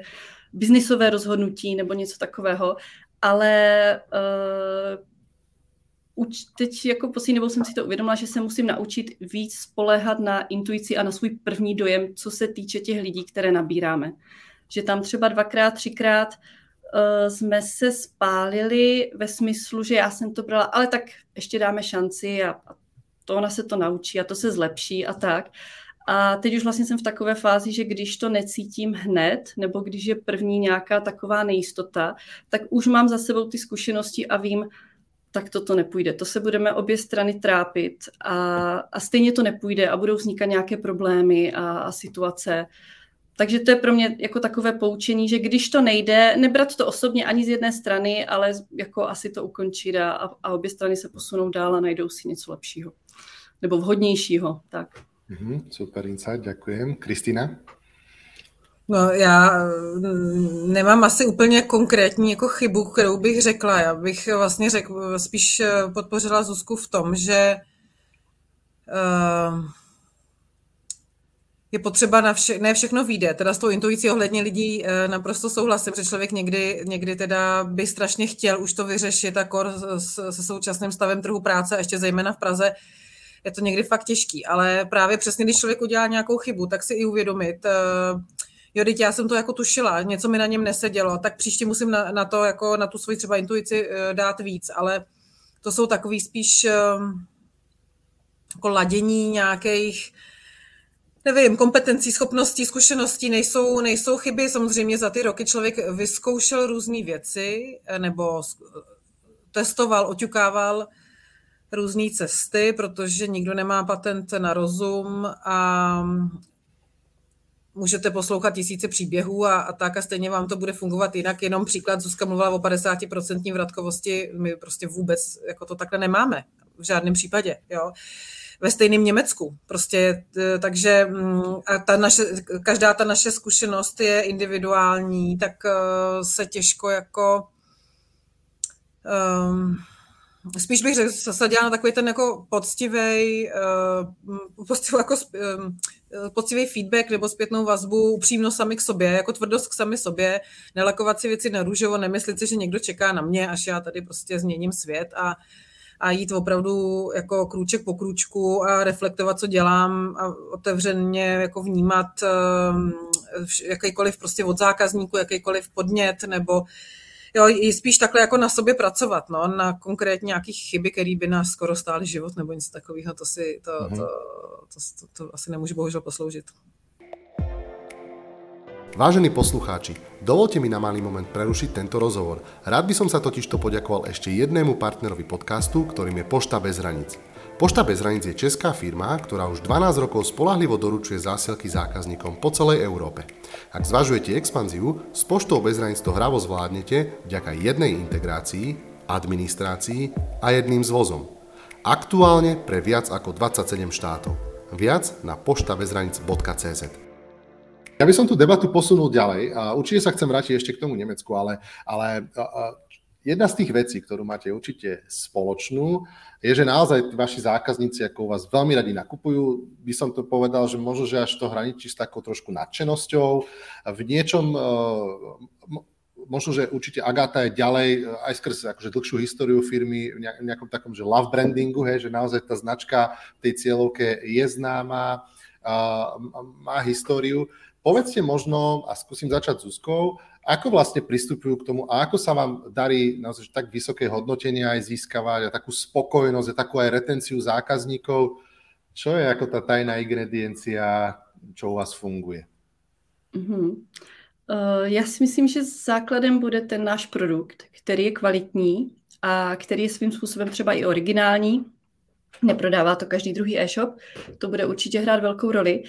biznisové rozhodnutí nebo něco takového, ale uh, uč, teď jako poslední dobou jsem si to uvědomila, že se musím naučit víc spolehat na intuici a na svůj první dojem, co se týče těch lidí, které nabíráme. Že tam třeba dvakrát, třikrát uh, jsme se spálili ve smyslu, že já jsem to brala, ale tak ještě dáme šanci a, a to ona se to naučí a to se zlepší a tak. A teď už vlastně jsem v takové fázi, že když to necítím hned, nebo když je první nějaká taková nejistota, tak už mám za sebou ty zkušenosti a vím, tak toto nepůjde. To se budeme obě strany trápit a, a stejně to nepůjde a budou vznikat nějaké problémy a, a situace. Takže to je pro mě jako takové poučení, že když to nejde, nebrat to osobně ani z jedné strany, ale jako asi to ukončit a, a obě strany se posunou dál a najdou si něco lepšího. Nebo vhodnějšího. Tak. Mm-hmm, super insight, děkujem. Kristýna? No, já mm, nemám asi úplně konkrétní jako chybu, kterou bych řekla. Já bych vlastně řekl, spíš eh, podpořila Zuzku v tom, že uh, je potřeba na vše, ne všechno vyjde. Teda s tou intuicí ohledně lidí uh, naprosto souhlasím, že člověk někdy, někdy teda by strašně chtěl už to vyřešit akor se, se současným stavem trhu práce, a ještě zejména v Praze, je to někdy fakt těžký. Ale právě přesně, když člověk udělá nějakou chybu, tak si i uvědomit, uh, jo, teď já jsem to jako tušila, něco mi na něm nesedělo, tak příště musím na, na to, jako na tu svoji třeba intuici uh, dát víc, ale to jsou takový spíš uh, jako ladění nějakých, nevím, kompetencí, schopností, zkušeností, nejsou, nejsou chyby. Samozřejmě za ty roky člověk vyzkoušel různé věci eh, nebo testoval, oťukával různé cesty, protože nikdo nemá patent na rozum a můžete poslouchat tisíce příběhů a, a tak a stejně vám to bude fungovat jinak. Jenom příklad, Zuzka mluvila o 50% vratkovosti, my prostě vůbec jako to takhle nemáme v žádném případě. Jo ve stejném Německu. Prostě, e, takže mm, a ta naše, každá ta naše zkušenost je individuální, tak e, se těžko jako um, spíš bych řekl, zasadila na takový ten jako poctivý, uh, poctivý, jako, um, poctivý feedback nebo zpětnou vazbu, upřímnost sami k sobě, jako tvrdost k sami sobě, nelakovat si věci na růžovo, nemyslet si, že někdo čeká na mě, až já tady prostě změním svět a, a jít opravdu jako krůček po krůčku a reflektovat, co dělám a otevřeně jako vnímat um, jakýkoliv prostě od zákazníku, jakýkoliv podnět nebo jo, i spíš takhle jako na sobě pracovat, no, na konkrétně nějakých chyby, které by nás skoro stály život nebo něco takového, to si, to, mm-hmm. to, to, to, to, to asi nemůže bohužel posloužit. Vážení poslucháči, dovolte mi na malý moment prerušiť tento rozhovor. Rád by som sa totižto poďakoval ešte jednému partnerovi podcastu, ktorým je Pošta bez hraníc. Pošta bez hraníc je česká firma, ktorá už 12 rokov spolahlivo doručuje zásielky zákazníkom po celej Európe. Ak zvažujete expanziu, s Poštou bez hraníc to hravo zvládnete vďaka jednej integrácii, administrácii a jedným zvozom. Aktuálne pre viac ako 27 štátov. Viac na poštabezhranic.cz. By som tú debatu posunul ďalej a sa chcem vrátiť ešte k tomu Nemecku, ale, ale jedna z tých vecí, ktorú máte určite spoločnú, je, že naozaj vaši zákazníci, ako u vás veľmi radi nakupujú, by som to povedal, že možno, že až to hraničí s takou trošku nadšenosťou. V niečom, e, možno, že určite Agata je ďalej, aj skrz akože dlhšiu históriu firmy, v nejakom takom, že love brandingu, hej, že naozaj tá značka tej cieľovke je známa, má históriu. Povedzte možno, a skúsim začať s Zuzkou, ako vlastne pristupujú k tomu a ako sa vám darí naozaj tak vysoké hodnotenie aj získavať a takú spokojnosť a takú aj retenciu zákazníkov? Čo je ako tá tajná ingrediencia, čo u vás funguje? Mm-hmm. Já si myslím, že základem bude ten náš produkt, který je kvalitní a který je svým způsobem třeba i originální. Neprodává to každý druhý e-shop, to bude určitě hrát velkou roli.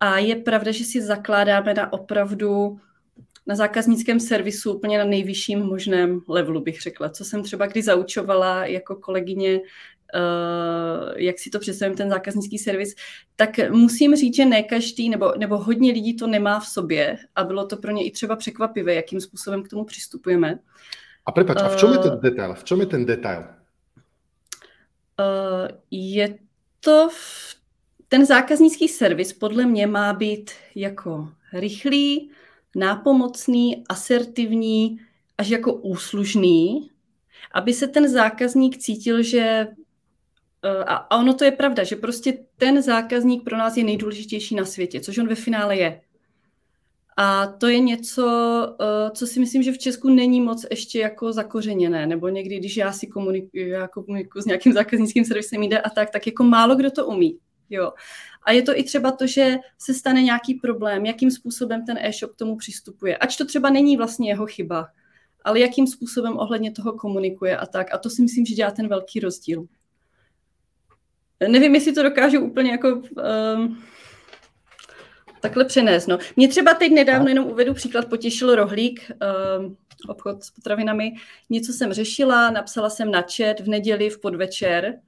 A je pravda, že si zakládáme na opravdu na zákaznickém servisu úplně na nejvyšším možném levelu, bych řekla. Co jsem třeba kdy zaučovala jako kolegyně jak si to představím, ten zákaznický servis, tak musím říct, že ne každý, nebo, nebo hodně lidí to nemá v sobě a bylo to pro ně i třeba překvapivé, jakým způsobem k tomu přistupujeme. A prepač, a v čom je ten detail? V čom je ten detail? Je to v ten zákaznický servis podle mě má být jako rychlý, nápomocný, asertivní, až jako úslužný, aby se ten zákazník cítil, že eh, a ono to je pravda, že prostě ten zákazník pro nás je nejdůležitější na světě, což on ve finále je. A to je něco, eh, co si myslím, že v Česku není moc ještě jako zakořeněné, nebo někdy, když já si komunikuju, já komunikuju s nějakým zákaznickým servisem jde a tak, tak jako málo kdo to umí. Jo. A je to i třeba to, že se stane nějaký problém, jakým způsobem ten e-shop k tomu přistupuje. Ač to třeba není vlastně jeho chyba, ale jakým způsobem ohledně toho komunikuje a tak. A to si myslím, že dělá ten velký rozdíl. Nevím, jestli to dokážu úplně jako um, takhle přenést. No. Mě třeba teď nedávno jenom uvedu příklad, potěšil rohlík, um, obchod s potravinami. Něco jsem řešila, napsala jsem na chat v neděli v podvečer,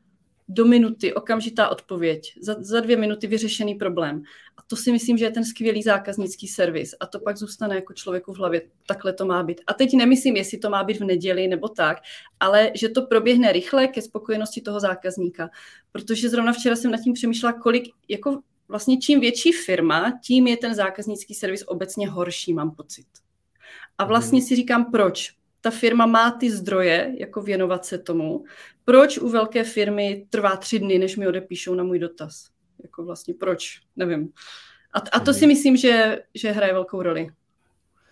do minuty, okamžitá odpověď, za, za dvě minuty vyřešený problém. A to si myslím, že je ten skvělý zákaznický servis. A to pak zůstane jako člověku v hlavě, takhle to má být. A teď nemyslím, jestli to má být v neděli nebo tak, ale že to proběhne rychle ke spokojenosti toho zákazníka. Protože zrovna včera jsem nad tím přemýšlela, kolik, jako vlastně čím větší firma, tím je ten zákaznický servis obecně horší, mám pocit. A vlastně mhm. si říkám, proč? Ta firma má ty zdroje, jako věnovat se tomu. Proč u velké firmy trvá tři dny, než mi odepíšou na můj dotaz? Jako vlastně proč? Nevím. A, a to si myslím, že, že hraje velkou roli.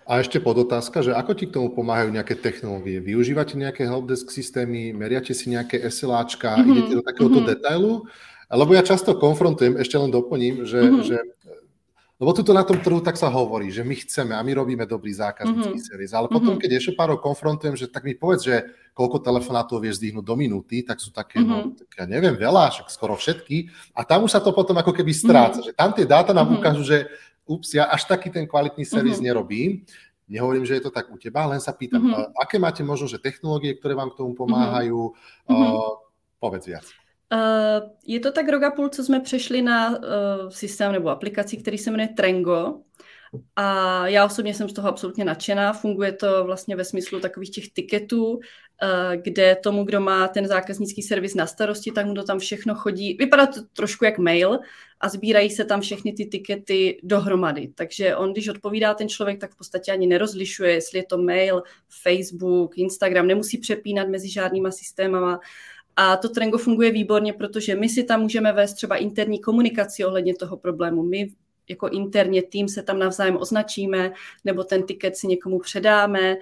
A ešte podotázka, že ako ti k tomu pomáhajú nejaké technológie? Využívate nejaké helpdesk systémy, meriate si nejaké SLAčka, mm-hmm. idete do takéhoto mm-hmm. detailu? Lebo ja často konfrontujem, ešte len doplním, že, mm-hmm. že lebo tuto na tom trhu tak sa hovorí, že my chceme a my robíme dobrý zákaznícky mm-hmm. servis. Ale potom, mm-hmm. keď ešte párov konfrontujem, že tak mi povedz, že koľko telefonátov vieš zdvihnúť do minúty, tak sú také, mm-hmm. no, tak ja neviem, veľa, však skoro všetky. A tam už sa to potom ako keby stráca. Mm-hmm. Že tam tie dáta nám mm-hmm. ukážu, že ups, ja až taký ten kvalitný servis mm-hmm. nerobím. Nehovorím, že je to tak u teba, len sa pýtam, mm-hmm. aké máte možno, že technológie, ktoré vám k tomu pomáhajú, mm-hmm. uh, povedz viac. Eh, je to tak rok a půl, co jsme přešli na uh, systém nebo aplikaci, který se jmenuje Trengo. A já osobně jsem z toho absolutně nadšená. Funguje to vlastně ve smyslu takových těch tiketů, uh, kde tomu, kdo má ten zákaznický servis na starosti, tak mu to tam všechno chodí. Vypadá to trošku jak mail a sbírají se tam všechny ty tikety dohromady. Takže on, když odpovídá ten člověk, tak v podstatě ani nerozlišuje, jestli je to mail, Facebook, Instagram, nemusí přepínat mezi žádnýma systémama. A to Trengo funguje výborně, protože my si tam můžeme vést třeba interní komunikaci ohledně toho problému. My jako interně tým se tam navzájem označíme, nebo ten tiket si někomu předáme,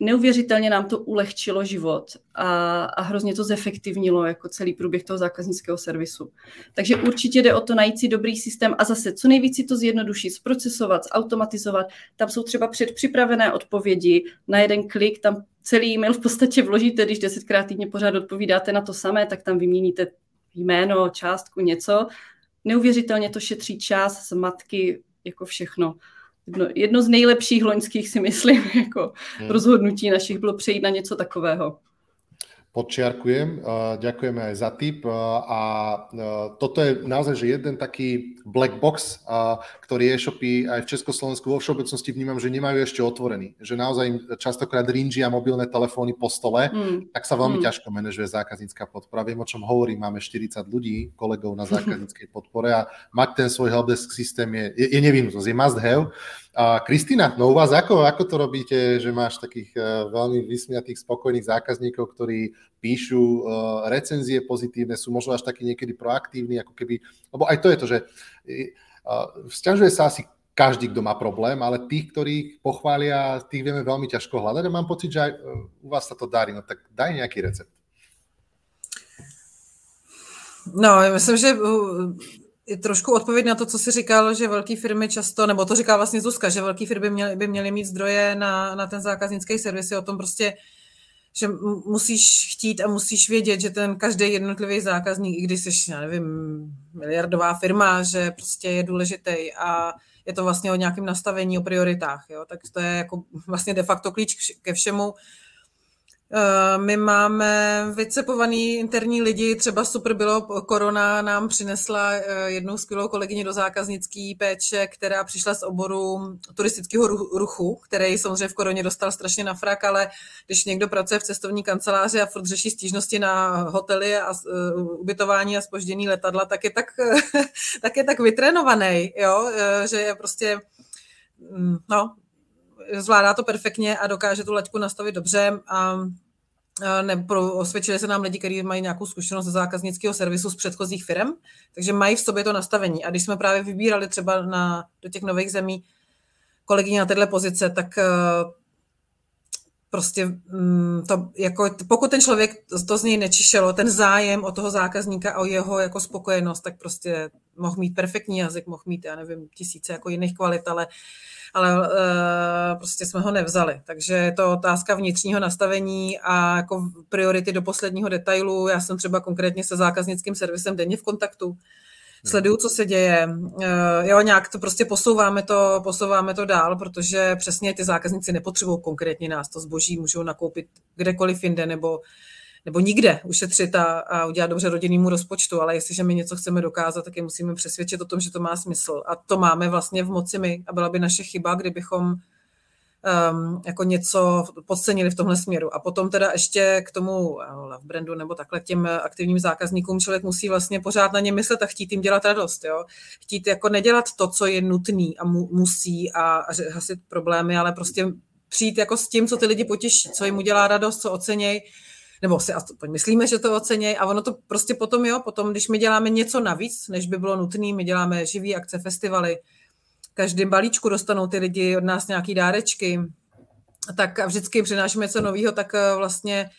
neuvěřitelně nám to ulehčilo život a, a hrozně to zefektivnilo jako celý průběh toho zákaznického servisu. Takže určitě jde o to najít si dobrý systém a zase co nejvíc si to zjednodušit, zprocesovat, automatizovat. Tam jsou třeba předpřipravené odpovědi na jeden klik, tam celý e-mail v podstatě vložíte, když desetkrát týdně pořád odpovídáte na to samé, tak tam vyměníte jméno, částku, něco. Neuvěřitelně to šetří čas, zmatky, jako všechno jedno, jedno z nejlepších loňských si myslím, (laughs) jako hmm. rozhodnutí našich bylo přejít na něco takového. Podčiarkujem, ďakujeme aj za tip a toto je naozaj že jeden taký black box, ktorý e-shopy aj v Československu vo všeobecnosti vnímam, že nemajú ešte otvorený. Že naozaj im častokrát rinžia mobilné telefóny po stole, mm. tak sa veľmi mm. ťažko manažuje zákaznícká podpora. Viem, o čom hovorím, máme 40 ľudí, kolegov na (laughs) zákazníckej podpore a mať ten svoj helpdesk systém je, je, je nevyhnutnosť, je must have. A Kristina, no u vás ako, ako to robíte, že máš takých uh, veľmi vysmiatých, spokojných zákazníkov, ktorí píšu uh, recenzie pozitívne, sú možno až takí niekedy proaktívni, ako keby, lebo aj to je to, že uh, vzťažuje sa asi každý, kto má problém, ale tých, ktorých pochvália, tých vieme veľmi ťažko hľadať a mám pocit, že aj u vás sa to darí. No tak daj nejaký recept. No, myslím, že trošku odpověď na to, co jsi říkal, že velké firmy často, nebo to říká vlastně Zuzka, že velké firmy by měly, by měly mít zdroje na, na ten zákaznický servis, je o tom prostě, že musíš chtít a musíš vědět, že ten každý jednotlivý zákazník, i když jsi, já nevím, miliardová firma, že prostě je důležitý a je to vlastně o nějakém nastavení, o prioritách, jo? tak to je jako vlastně de facto klíč ke všemu. Eh, my máme vycepovaný interní lidi, třeba super bylo, korona nám přinesla eh, jednu skvělou kolegyni do zákaznické péče, která přišla z oboru turistického ruchu, který samozřejmě v koroně dostal strašně na frak, ale když někdo pracuje v cestovní kanceláři a furt řeší stížnosti na hotely a uh, ubytování a spoždění letadla, tak je tak, (laughs) tak, je tak vytrénovaný, jo? že je prostě mm, no, zvládá to perfektně a dokáže tu laťku nastavit dobře a ne, pro, osvědčili se nám lidi, kteří mají nějakou zkušenost ze zákaznického servisu z předchozích firm, takže mají v sobě to nastavení. A když jsme právě vybírali třeba na, do těch nových zemí kolegyně na této pozice, tak uh, prostě um, to, jako, pokud ten člověk to z něj nečišelo, ten zájem o toho zákazníka a o jeho jako spokojenost, tak prostě mohl mít perfektní jazyk, mohl mít, já nevím, tisíce jako jiných kvalit, ale uh, ale uh, prostě jsme ho nevzali. Takže je to otázka vnitřního nastavení a jako priority do posledního detailu. Já jsem třeba konkrétně se zákaznickým servisem denně v kontaktu. Hmm. Sleduju, co se děje. Uh, jo, nějak to prostě posouváme to, posouváme to dál, protože přesně ty zákazníci nepotřebují konkrétně nás. To zboží můžou nakoupit kdekoliv jinde nebo nebo nikde ušetřit a, a udělat dobře rodinnému rozpočtu, ale jestliže my něco chceme dokázat, tak je musíme přesvědčit o tom, že to má smysl. A to máme vlastně v moci my a byla by naše chyba, kdybychom um, jako něco podcenili v tomhle směru. A potom teda ještě k tomu love brandu nebo takhle těm aktivním zákazníkům člověk musí vlastně pořád na ně myslet a chtít jim dělat radost. Jo? Chtít jako nedělat to, co je nutný a mu, musí a, a hasit problémy, ale prostě přijít jako s tím, co ty lidi potěší, co jim udělá radost, co ocenějí nebo si aspoň myslíme, že to ocenějí a ono to prostě potom, jo, potom, když my děláme něco navíc, než by bylo nutné, my děláme živý akce, festivaly, každým balíčku dostanou ty lidi od nás nějaký dárečky, tak a vždycky přinášíme něco nového, tak eh, vlastně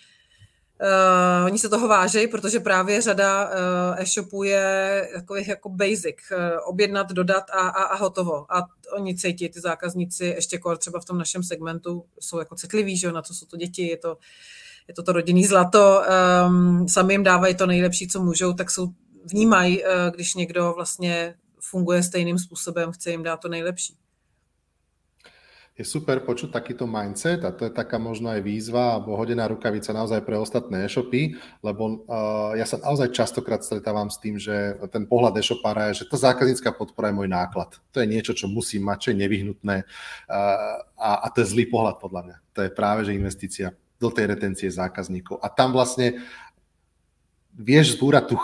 Uh, oni se toho vážejí, protože právě řada uh, e-shopů je takových jako basic. Uh, objednat, dodat a, a, a hotovo. A oni cítí, ty zákazníci, ještě kor třeba v tom našem segmentu, jsou jako citliví, že na co jsou to děti, je to je to to rodinný zlato, um, sami jim dávají to nejlepší, co můžou, tak jsou, vnímají, uh, když někdo vlastně funguje stejným způsobem, chce jim dát to nejlepší. Je super počuť takýto mindset a to je taká možno aj výzva alebo hodená rukavica naozaj pre ostatné e-shopy, lebo uh, ja sa naozaj častokrát stretávam s tým, že ten pohľad e-shopára je, že tá zákaznícká podpora je môj náklad. To je niečo, čo musím mať, čo je nevyhnutné uh, a, a to je zlý pohľad podľa mňa. To je práve, že investícia do tej retencie zákazníkov. A tam vlastne vieš zbúrať tu,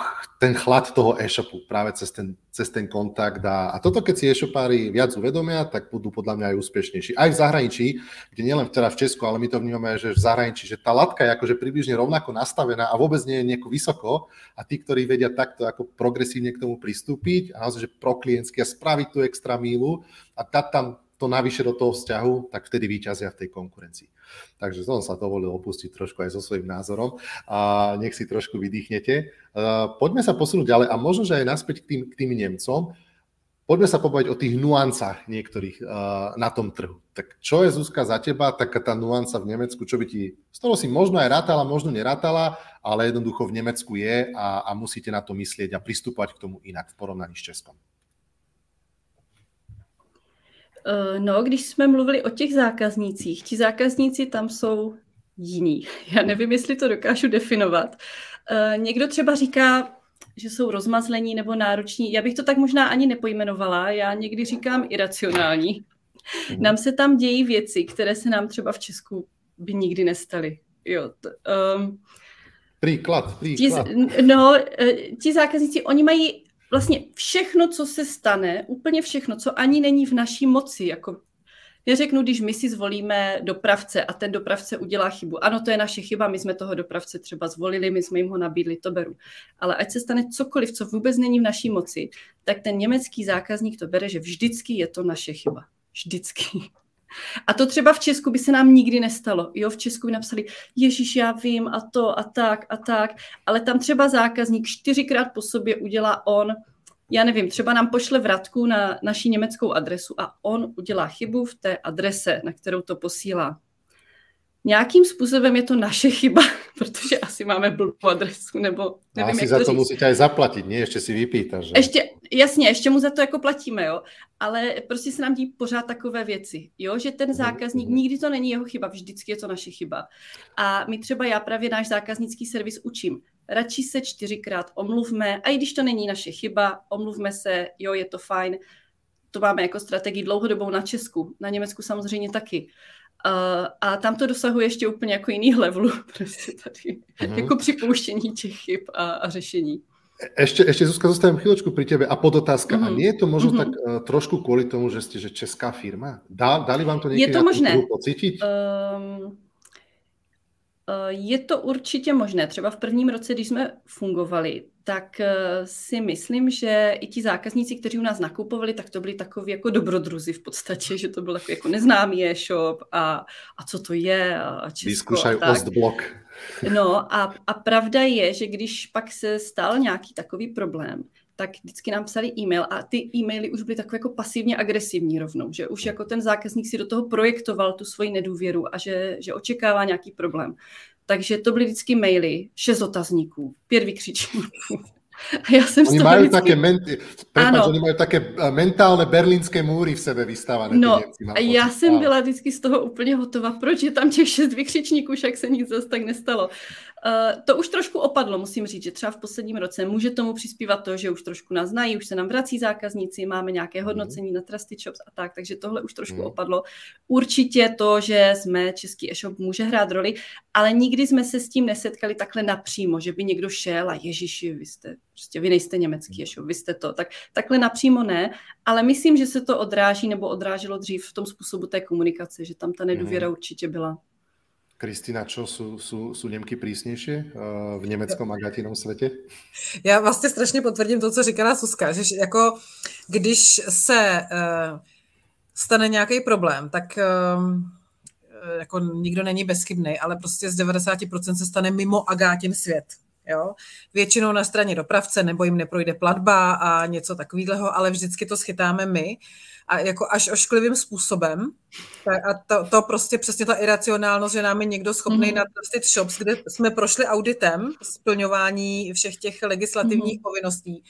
ten chlad toho e-shopu práve cez ten, cez ten kontakt a, a toto keď si e-shopári viac uvedomia, tak budú podľa mňa aj úspešnejší. Aj v zahraničí, kde nielen teda v Česku, ale my to vnímame, že v zahraničí, že tá latka je akože približne rovnako nastavená a vôbec nie je nejako vysoko a tí, ktorí vedia takto ako progresívne k tomu pristúpiť a naozaj, že pro a spraviť tú extra mílu a dať tam to navyše do toho vzťahu, tak vtedy vyťazia v tej konkurencii. Takže som sa dovolil opustiť trošku aj so svojím názorom a nech si trošku vydýchnete. Poďme sa posunúť ďalej a možno, že aj naspäť k tým, k tým Nemcom. Poďme sa pobaviť o tých nuancách niektorých uh, na tom trhu. Tak čo je Zuzka za teba, taká tá nuanca v Nemecku, čo by ti, z toho si možno aj rátala, možno nerátala, ale jednoducho v Nemecku je a, a musíte na to myslieť a pristúpať k tomu inak v porovnaní s Českom. Eh, no, když jsme mluvili o těch zákaznících, ti zákazníci tam jsou jiní. (laughs) Já nevím, jestli to dokážu definovat. Eh, někdo třeba říká, že jsou rozmazlení nebo nároční. Já bych to tak možná ani nepojmenovala. Já někdy říkám iracionální. Mhm. Nám se tam dějí věci, které se nám třeba v Česku by nikdy nestaly. Jo, t, um, příklad, příklad. Ti, no, eh, ti zákazníci, oni mají vlastně všechno, co se stane, úplně všechno, co ani není v naší moci, jako Neřeknu, když my si zvolíme dopravce a ten dopravce udělá chybu. Ano, to je naše chyba, my jsme toho dopravce třeba zvolili, my jsme jim ho nabídli, to beru. Ale ať se stane cokoliv, co vůbec není v naší moci, tak ten německý zákazník to bere, že vždycky je to naše chyba. Vždycky. A to třeba v Česku by se nám nikdy nestalo. Jo, v Česku by napsali, Ježíš, já vím a to a tak a tak, ale tam třeba zákazník čtyřikrát po sobě udělá on, já nevím, třeba nám pošle vratku na naší německou adresu a on udělá chybu v té adrese, na kterou to posílá. Nějakým způsobem je to naše chyba, (laughs) protože asi máme blbou adresu, nebo nevím, asi jak za to, to musíte aj zaplatit, ne? Ještě si vypýtaš. Že? Ještě, jasně, ještě mu za to jako platíme, jo. Ale prostě se nám dí pořád takové věci, jo, že ten mhm, zákazník, mm nikdy to není jeho chyba, vždycky je to naše chyba. A my třeba, já právě náš zákaznický servis učím. Radši se čtyřikrát omluvme, a i když to není naše chyba, omluvme se, jo, je to fajn. To máme jako strategii dlouhodobou na Česku, na Německu samozřejmě taky. Uh, a tam to dosahuje ještě úplně jako jiný levelu, (laughs) prostě tady, mm-hmm. jako připouštění těch chyb a, a řešení. Ešte, ešte Zuzka, zostavím chvíľočku pri tebe a podotázka. Mm-hmm. A nie je to možno mm-hmm. tak uh, trošku kvôli tomu, že ste že česká firma? Dá, dali vám to niekedy je to možné. pocítiť? Um, je to určitě možné. Třeba v prvním roce, když jsme fungovali, tak uh, si myslím, že i ti zákazníci, kteří u nás nakupovali, tak to byli takový jako dobrodruzi v podstatě, že to byl takový jako neznámý e-shop a, a co to je a Česko Vyskúšaj Ostblok. No a, a pravda je, že když pak se stal nějaký takový problém, tak vždycky nám psali e-mail a ty e-maily už byly takové jako pasivně agresivní rovnou, že už jako ten zákazník si do toho projektoval tu svoji nedůvěru a že, že očekává nějaký problém. Takže to byly vždycky maily, šest otazníků, pět vykřičníků. (laughs) A já jsem oni majú vždycky... také, men... Prepač, oni majú také eh, mentálne berlínské múry v sebe vystávané. No, a já jsem byla vždycky z toho úplně hotová. Proč je tam těch šest vykřičníků, však se nic zase tak nestalo. Uh, to už trošku opadlo, musím říct, že třeba v posledním roce může tomu přispívat to, že už trošku nás znají, už se nám vrací zákazníci, máme nějaké mhm. hodnocení mm. na Trusty Shops a tak, takže tohle už trošku mm. opadlo. Určitě to, že jsme český e-shop, může hrát roli, ale nikdy jsme se s tím nesetkali takhle napřímo, že by někdo šel a ježiši, vy jste, prostě vy nejste německý e-shop, vy jste to. Tak, takhle napřímo ne, ale myslím, že se to odráží nebo odráželo dřív v tom způsobu té komunikace, že tam ta nedůvěra mm. určitě byla. Kristina, čo jsou, jsou, jsou Němky přísnější uh, v německém a gatinom světě? Já vlastně strašně potvrdím to, co říkala Suska, že jako když se uh, stane nějaký problém, tak uh, jako nikdo není bezchybný, ale prostě z 90% se stane mimo Agátin svět. Jo? Většinou na straně dopravce, nebo jim neprojde platba a něco takového, ale vždycky to schytáme my a jako až ošklivým způsobem. A to, to prostě přesně ta iracionálnost, že nám je někdo schopný mm-hmm. natrastit shops, kde jsme prošli auditem splňování všech těch legislativních mm-hmm. povinností,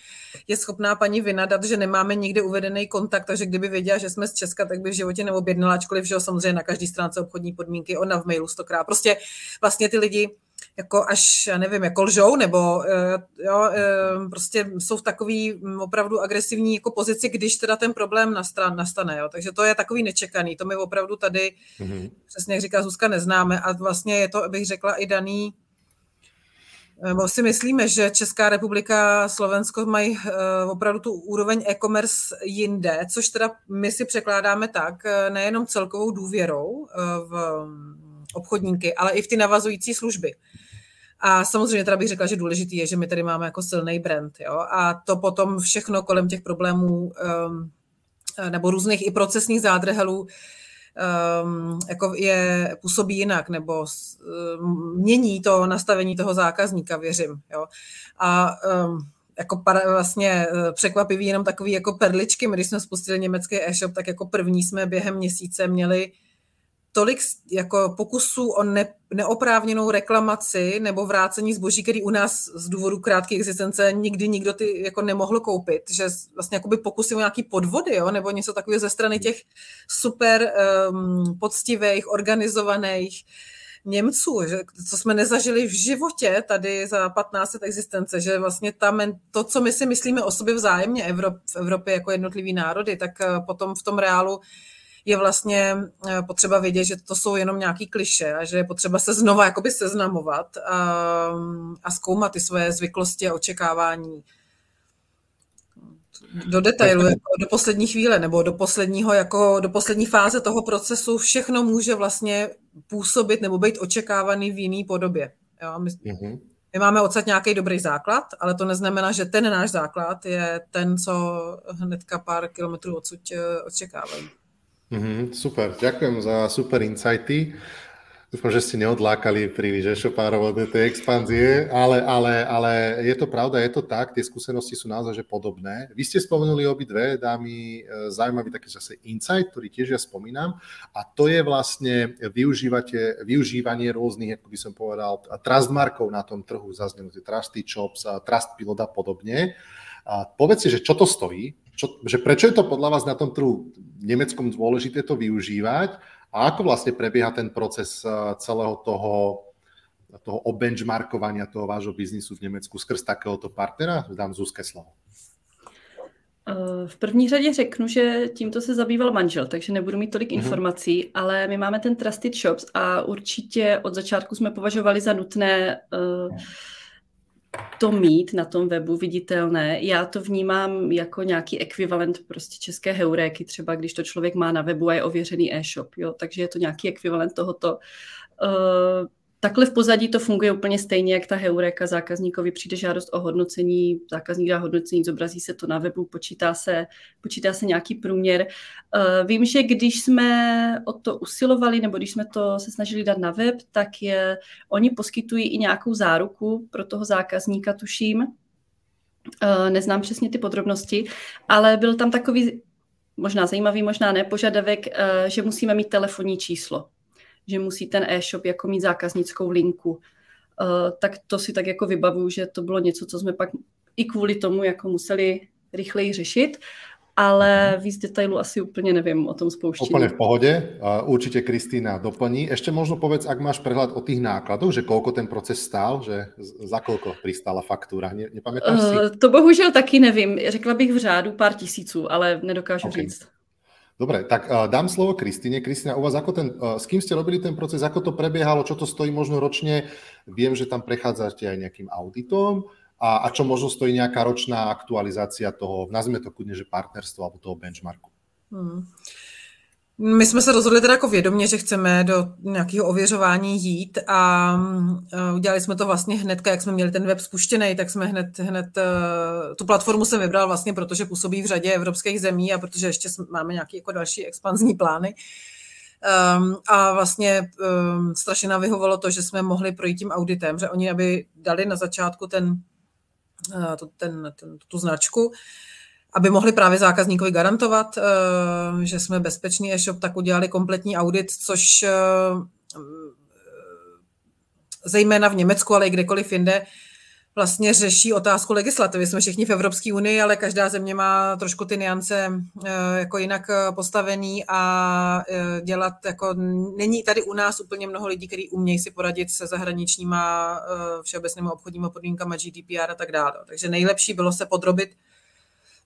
je schopná paní vynadat, že nemáme nikde uvedený kontakt, takže kdyby věděla, že jsme z Česka, tak by v životě neobjednala, ačkoliv, že samozřejmě na každé stránce obchodní podmínky, ona v mailu stokrát. Prostě vlastně ty lidi jako až, já nevím, jako lžou, nebo eh, jo, eh, prostě jsou v takový mm, opravdu agresivní jako pozici, když teda ten problém nastane. Jo. Takže to je takový nečekaný. To my opravdu tady, mm-hmm. přesně jak říká Zuzka, neznáme. A vlastně je to, abych řekla, i daný nebo si myslíme, že Česká republika, Slovensko mají opravdu tu úroveň e-commerce jinde, což teda my si překládáme tak, nejenom celkovou důvěrou v obchodníky, ale i v ty navazující služby. A samozřejmě teda bych řekla, že důležitý je, že my tady máme jako silný brand. Jo? A to potom všechno kolem těch problémů um, nebo různých i procesních zádrhelů um, jako je, působí jinak nebo um, mění to nastavení toho zákazníka, věřím. Jo? A um, jako para, vlastně e, překvapivý jenom takový jako perličky. My, když jsme spustili německý e-shop, tak jako první jsme během měsíce měli tolik jako pokusů o ne, neoprávněnou reklamaci nebo vrácení zboží, který u nás z důvodu krátké existence nikdy nikdo ty jako nemohl koupit, že vlastně jakoby pokusy o nějaký podvody, jo, nebo něco takového ze strany těch super um, poctivých, organizovaných Němců, že, co jsme nezažili v životě tady za 15 let existence, že vlastně tam to, co my si myslíme o sobě vzájemně Evrop, v Evropě jako jednotlivý národy, tak eh, potom v tom reálu je vlastně eh, potřeba vědět, že to jsou jenom nějaký kliše a že je potřeba se znova jakoby seznamovat a, a zkoumat ty svoje zvyklosti a očekávání do detailu, jako do poslední chvíle, nebo do posledního, jako do poslední fáze toho procesu všechno může vlastně působit nebo být očekávaný v jiný podobě. Jo? My, mm-hmm. my máme odsad nějaký dobrý základ, ale to neznamená, že ten náš základ je ten, co hnedka pár kilometrů odsud eh, očekávají. Mm-hmm, super, ďakujem za super insighty. Dúfam, že ste neodlákali príliš e-shopárov od tej expanzie, ale, ale, ale je to pravda, je to tak, tie skúsenosti sú naozaj že podobné. Vy ste spomenuli obidve, dámy, e, zaujímavý taký zase insight, ktorý tiež ja spomínam, a to je vlastne využívanie rôznych, ako by som povedal, trustmarkov na tom trhu, zazneli Trusty Shops, Trust Pilot a podobne. A povedzte, že čo to stojí, čo, že prečo je to podľa vás na tom trhu nemeckom dôležité to využívať a ako vlastne prebieha ten proces eh, celého toho, toho obenchmarkovania toho vášho biznisu v Německu skrz takéhoto partnera? Dám Zuzke slovo. Eh, v první řadě řeknu, že tímto se zabýval manžel, takže nebudu mít tolik mm-hmm. informací, ale my máme ten Trusted Shops a určitě od začátku jsme považovali za nutné uh, to mít na tom webu viditelné. Já to vnímám jako nějaký ekvivalent prostě české heuréky, třeba když to člověk má na webu a je ověřený e-shop, jo, takže je to nějaký ekvivalent tohoto. Uh, Takhle v pozadí to funguje úplně stejně, jak ta heureka zákazníkovi přijde žádost o hodnocení, zákazník dá hodnocení, zobrazí se to na webu, počítá se, počítá se nějaký průměr. Uh, vím, že když jsme o to usilovali, nebo když jsme to se snažili dát na web, tak je, oni poskytují i nějakou záruku pro toho zákazníka, tuším. Uh, neznám přesně ty podrobnosti, ale byl tam takový možná zajímavý, možná ne, požadavek, uh, že musíme mít telefonní číslo že musí ten e-shop jako mít zákaznickou linku. Uh, tak to si tak jako vybavuju, že to bylo něco, co jsme pak i kvůli tomu jako museli rychleji řešit, ale mhm. víc detailů asi úplně nevím o tom spouštění. Úplně v pohodě. Určitě Kristýna doplní. Ještě možno povedz, ak máš přehled o těch nákladů, že kolko ten proces stál, že za kolko přistála faktura, ne, nepamätáš si? Uh, to bohužel taky nevím. Řekla bych v řádu pár tisíců, ale nedokážu okay. říct. Dobre, tak uh, dám slovo Kristine. Kristina, u vás ako ten, uh, s kým ste robili ten proces, ako to prebiehalo, čo to stojí možno ročne? Viem, že tam prechádzate aj nejakým auditom a, a čo možno stojí nejaká ročná aktualizácia toho, nazvime to kudne, že partnerstvo alebo toho benchmarku. Hmm. My jsme se rozhodli teda jako vědomě, že chceme do nějakého ověřování jít a udělali jsme to vlastně hned, jak jsme měli ten web spuštěný, tak jsme hned, hned eh, tu platformu jsem vybral vlastně, protože působí v řadě evropských zemí a protože ještě máme nějaké jako další expanzní plány. Um, a vlastně um, strašně nám vyhovalo to, že jsme mohli projít tím auditem, že oni aby dali na začátku ten, uh, to, ten, ten, tu značku, aby mohli právě zákazníkovi garantovat, eh, že jsme bezpečný e-shop, tak udělali kompletní audit, což eh, zejména v Německu, ale i kdekoliv jinde, vlastně řeší otázku legislativy. Jsme všichni v Evropské unii, ale každá země má trošku ty niance eh, jako jinak postavený a dělat jako, není tady u nás úplně mnoho lidí, kteří umějí si poradit se zahraničníma všeobecnými obchodními podmínkami GDPR a tak dále. Takže nejlepší bylo se podrobit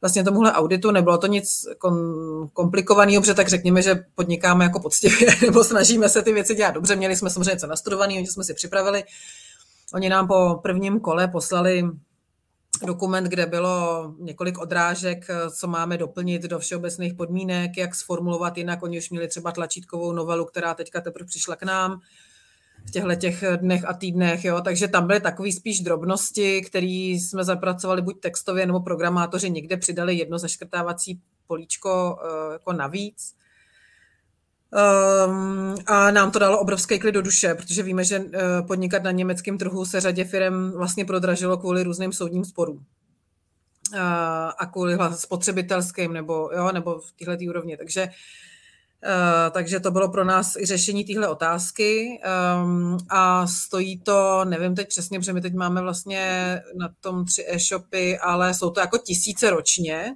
vlastně tomuhle auditu. Nebylo to nic komplikovaného, protože tak řekněme, že podnikáme jako poctivě, (laughs) nebo snažíme se ty věci dělat dobře. Měli jsme samozřejmě něco nastudované, oni jsme si připravili. Oni nám po prvním kole poslali dokument, kde bylo několik odrážek, co máme doplnit do všeobecných podmínek, jak sformulovat jinak. Oni už měli třeba tlačítkovou novelu, která teďka teprve přišla k nám v těchto těch dnech a týdnech, jo, takže tam byly takové spíš drobnosti, které jsme zapracovali buď textově, nebo programátoři někde přidali jedno zaškrtávací políčko uh, jako navíc. Um, a nám to dalo obrovský klid do duše, protože víme, že uh, podnikat na německém trhu se řadě firm vlastně prodražilo kvůli různým soudním sporům. Uh, a kvůli spotřebitelským nebo, jo, nebo v této úrovni. Takže takže to bylo pro nás i řešení téhle otázky um, a stojí to, nevím teď přesně, protože my teď máme vlastně na tom tři e-shopy, ale jsou to jako tisíce ročně.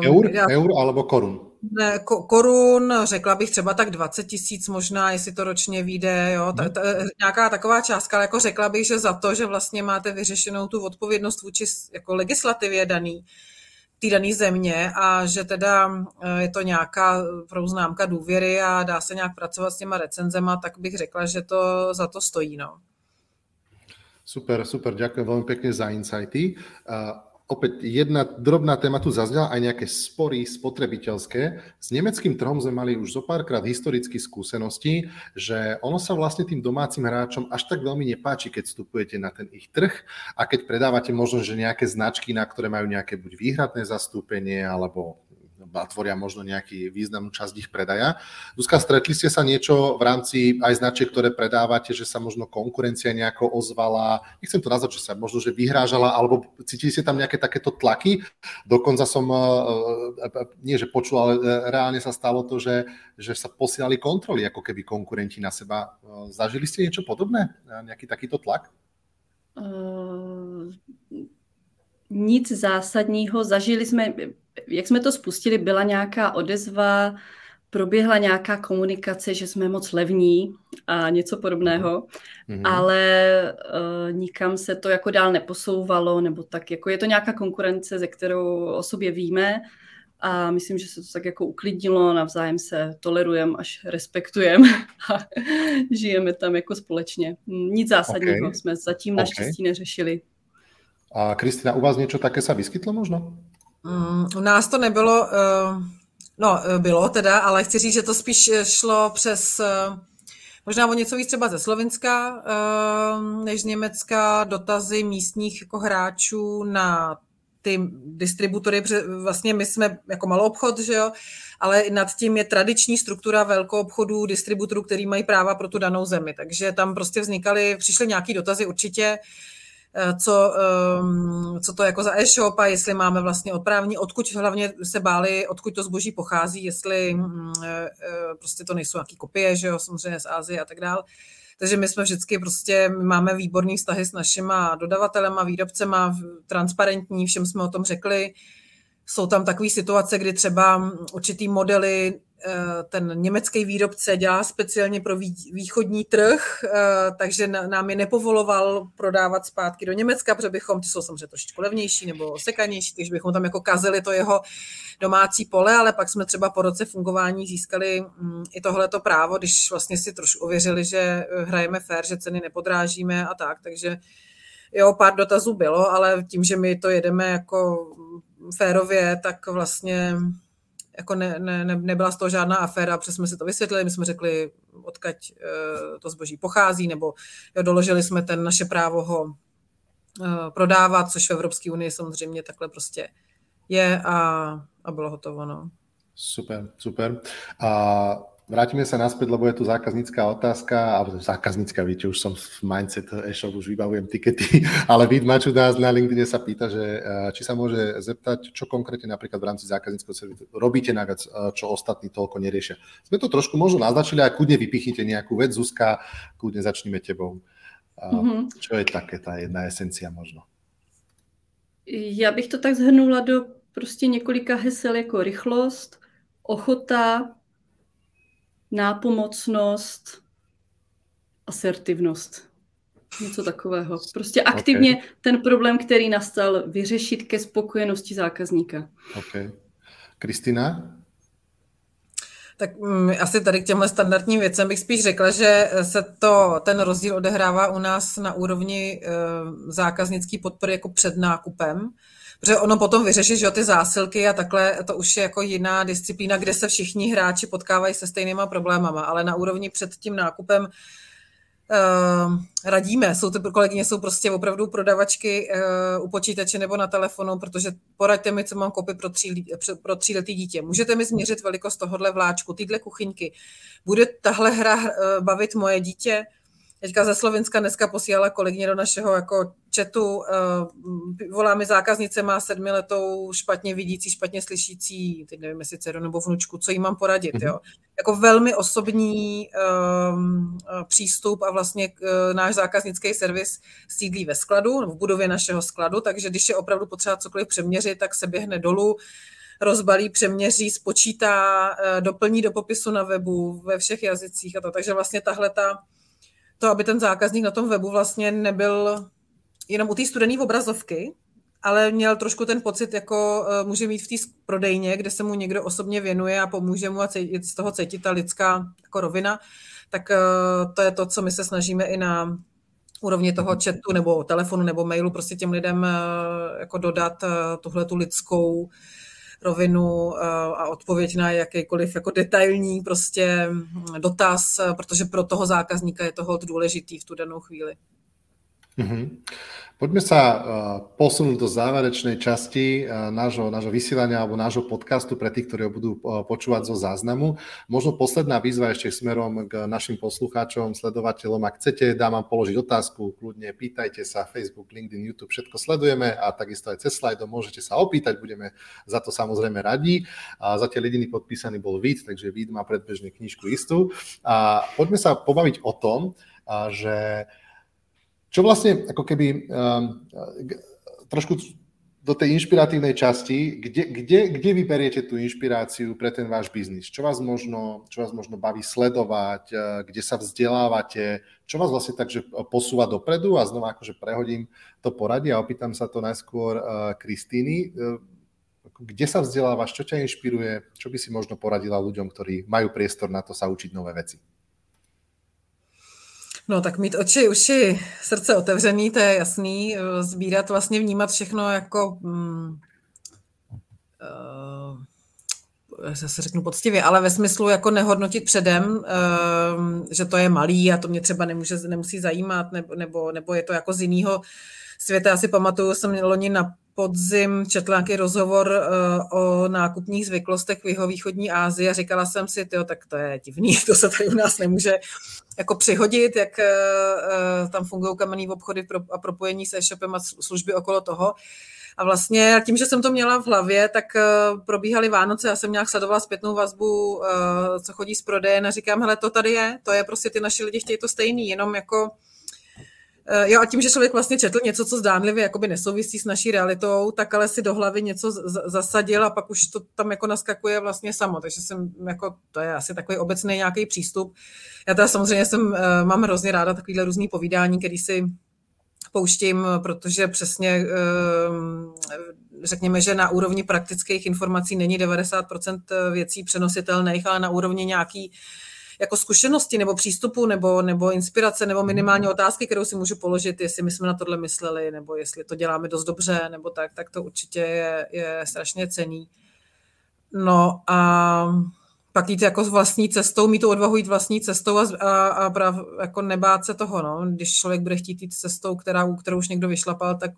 Um, eur, já, eur alebo korun? Ne, ko, korun, řekla bych třeba tak 20 tisíc možná, jestli to ročně vyjde, jo, ta, ta, nějaká taková částka, ale jako řekla bych, že za to, že vlastně máte vyřešenou tu odpovědnost vůči jako legislativě daný, té dané země a že teda eh, je to nějaká známka důvěry a dá se nějak pracovat s těma recenzema, tak bych řekla, že to za to stojí. No. Super, super, ďakujem veľmi pekne za insighty. Opäť jedna drobná téma tu zaznela, aj nejaké spory spotrebiteľské. S nemeckým trhom sme mali už zo párkrát historicky skúsenosti, že ono sa vlastne tým domácim hráčom až tak veľmi nepáči, keď vstupujete na ten ich trh a keď predávate možno, že nejaké značky, na ktoré majú nejaké buď výhradné zastúpenie alebo a tvoria možno nejaký významnú časť ich predaja. Zuzka, stretli ste sa niečo v rámci aj značiek, ktoré predávate, že sa možno konkurencia nejako ozvala, nechcem to nazvať, že sa možno, že vyhrážala, alebo cítili ste tam nejaké takéto tlaky? Dokonca som, nie že počul, ale reálne sa stalo to, že, že sa posielali kontroly, ako keby konkurenti na seba. Zažili ste niečo podobné? Nejaký takýto tlak? Uh nic zásadního. Zažili jsme, jak jsme to spustili, byla nějaká odezva, proběhla nějaká komunikace, že jsme moc levní a něco podobného, mm-hmm. ale uh, nikam se to jako dál neposouvalo, nebo tak jako je to nějaká konkurence, ze kterou o sobě víme a myslím, že se to tak jako uklidnilo, navzájem se tolerujeme až respektujeme (laughs) a žijeme tam jako společně. Nic zásadního okay. jsme zatím okay. naštěstí neřešili. A Kristina, u vás něco také se vyskytlo možno? Mm, u nás to nebylo, uh, no eh, bylo teda, ale chci říct, že to spíš eh, šlo přes uh, možná o něco víc třeba ze Slovenska uh, než z Německa, dotazy místních jako hráčů na ty distributory, vlastně my jsme jako malou obchod, že jo, ale nad tím je tradiční struktura velkou obchodů, distributorů, který mají práva pro tu danou zemi. Takže tam prostě vznikaly, přišly nějaké dotazy určitě, Eh, co, ehm, co to jako za e-shop a jestli máme vlastně odprávní, odkud hlavně se báli, odkud to zboží pochází, jestli mm, eh, eh, prostě to nejsou nějaký kopie, že jo, samozřejmě z Ázie a tak dále. Takže my jsme vždycky prostě, my máme výborný vztahy s našima dodavatelema, výrobcema, transparentní, všem jsme o tom řekli. Jsou tam takové situace, kdy třeba určitý modely Eh, ten německý výrobce dělá speciálně pro východní trh, eh, takže nám je nepovoloval prodávat zpátky do Německa, protože bychom, ty jsou samozřejmě trošičku levnější nebo sekanější, takže bychom tam jako kazili to jeho domácí pole, ale pak jsme třeba po roce fungování získali mm, i tohleto právo, když vlastně si trošku ověřili, že eh, hrajeme fair, že ceny nepodrážíme a tak, takže jo, pár dotazů bylo, ale tím, že my to jedeme jako férově, tak vlastně jako ne, ne, ne, nebyla z toho žádná aféra, protože jsme si to vysvětlili, my jsme řekli, odkaď uh, to zboží pochází, nebo jo, doložili jsme ten naše právo ho uh, prodávat, což v Evropské unii samozřejmě takhle prostě je a, a bylo hotovo. No. Super, super. A vrátime sa naspäť, lebo je tu zákaznícká otázka, alebo zákaznícka, viete, už som v mindset e-shop, už vybavujem tikety, (laughs) ale Vid Maču nás na LinkedIn sa pýta, že eh, či sa môže zeptať, čo konkrétne napríklad v rámci zákazníckého servisu robíte naviac, eh, čo ostatní toľko neriešia. Sme to trošku možno naznačili, a kudne vypichnite nejakú vec, Zuzka, kudne začneme tebou. Mm-hmm. Čo je také ta jedna esencia možno? Já bych to tak zhrnula do prostě několika hesel jako rychlost, ochota, nápomocnost, asertivnost. Něco takového. Prostě aktivně okay. ten problém, který nastal, vyřešit ke spokojenosti zákazníka. OK. Kristina? Tak um, asi tady k těmhle standardním věcem bych spíš řekla, že se to, ten rozdíl odehrává u nás na úrovni uh, zákaznické podpory jako před nákupem. Protože ono potom vyřešit, že ty zásilky a takhle, to už je jako jiná disciplína, kde se všichni hráči potkávají se stejnýma problémama, ale na úrovni před tím nákupem Uh, radíme. Jsou ty kolegyně jsou prostě opravdu prodavačky uh, u počítače nebo na telefonu, protože poraďte mi, co mám koupit pro, tří, pro tříletý dítě. Můžete mi změřit velikost tohohle vláčku, tyhle kuchyňky. Bude tahle hra uh, bavit moje dítě? Teďka ze Slovenska dneska posílala kolegyně do našeho jako chatu, uh, volá mi zákaznice, má sedmiletou špatně vidící, špatně slyšící, teď nevím, jestli dceru nebo vnučku, co jí mám poradit, mm-hmm. jo. Jako velmi osobní um, přístup a vlastně uh, náš zákaznický servis sídlí ve skladu, v budově našeho skladu, takže když je opravdu potřeba cokoliv přeměřit, tak se běhne dolů, rozbalí, přeměří, spočítá, doplní do popisu na webu ve všech jazycích a to. Takže vlastně tahle ta to, aby ten zákazník na tom webu vlastně nebyl jenom u té studené obrazovky, ale měl trošku ten pocit, jako uh, může mít v té prodejně, kde se mu někdo osobně věnuje a pomůže mu a cítit, z toho cítit ta lidská jako rovina, tak uh, to je to, co my se snažíme i na úrovni toho chatu nebo telefonu nebo mailu prostě těm lidem uh, jako dodat uh, tuhle tu lidskou rovinu eh, a odpověď na jakýkoliv jako detailní prostě dotaz, eh, protože pro toho zákazníka je to důležitý v tu danou chvíli. Mm-hmm. Poďme sa uh, posunúť do záverečnej časti uh, nášho, nášho vysielania alebo nášho podcastu pre tých, ktorí ho budú uh, počúvať zo záznamu. Možno posledná výzva ešte smerom k našim poslucháčom, sledovateľom. Ak chcete, dám vám položiť otázku, kľudne pýtajte sa, Facebook, LinkedIn, YouTube, všetko sledujeme a takisto aj cez slajdo môžete sa opýtať, budeme za to samozrejme radí. A zatiaľ jediný podpísaný bol Vít, takže Vít má predbežne knižku istú. A poďme sa pobaviť o tom, že čo vlastne ako keby um, trošku do tej inšpiratívnej časti, kde, kde, kde vyberiete tú inšpiráciu pre ten váš biznis? Čo vás možno, čo vás možno baví sledovať, uh, kde sa vzdelávate, čo vás vlastne takže posúva dopredu a znova akože prehodím to poradie a opýtam sa to najskôr Kristýny. Uh, kde sa vzdelávaš, čo ťa inšpiruje, čo by si možno poradila ľuďom, ktorí majú priestor na to sa učiť nové veci? No tak mít oči, uši, srdce otevřený, to je jasný. Eh, sbírat, vlastně vnímat všechno jako... Mm, uh, se řeknu poctivě, ale ve smyslu jako nehodnotit předem, uh, že to je malý a to mě třeba nemůže, nemusí zajímat, nebo, nebo, nebo je to jako z jiného světa. Já si pamatuju, jsem loni na podzim četla nějaký rozhovor uh, o nákupních zvyklostech v jihovýchodní Asii a říkala jsem si, tyjo, tak to je divný, (laughs) to se tady u nás nemůže jako přihodit, jak uh, tam fungují kamenné obchody a propojení se e-shopem a služby okolo toho. A vlastně tím, že jsem to měla v hlavě, tak probíhaly Vánoce, já jsem nějak sledovala zpětnou vazbu, co chodí z prodeje. A říkám, hele, to tady je, to je prostě ty naši lidi chtějí to stejný, jenom jako Eh, jo, a tím, že člověk vlastně četl něco, co zdánlivě jakoby nesouvisí s naší realitou, tak ale si do hlavy něco zasadil a pak už to tam jako naskakuje vlastně samo. Takže jsem jako, to je asi takový obecný nějaký přístup. Já teda samozřejmě jsem, eh, mám hrozně ráda takovýhle různý povídání, který si pouštím, protože přesně eh, řekněme, že na úrovni praktických informací není 90% věcí přenositelných, ale na úrovni nějaký jako zkušenosti nebo přístupu nebo, nebo inspirace nebo minimálně mhm. otázky, kterou si můžu položit, jestli my jsme na tohle mysleli nebo jestli to děláme dost dobře nebo tak, tak to určitě je, je strašně cený. No a pak jít jako s vlastní cestou, mít tu odvahu jít vlastní cestou a, a, a prav, jako nebát se toho, no. Když člověk bude chtít jít cestou, která, kterou už někdo vyšlapal, tak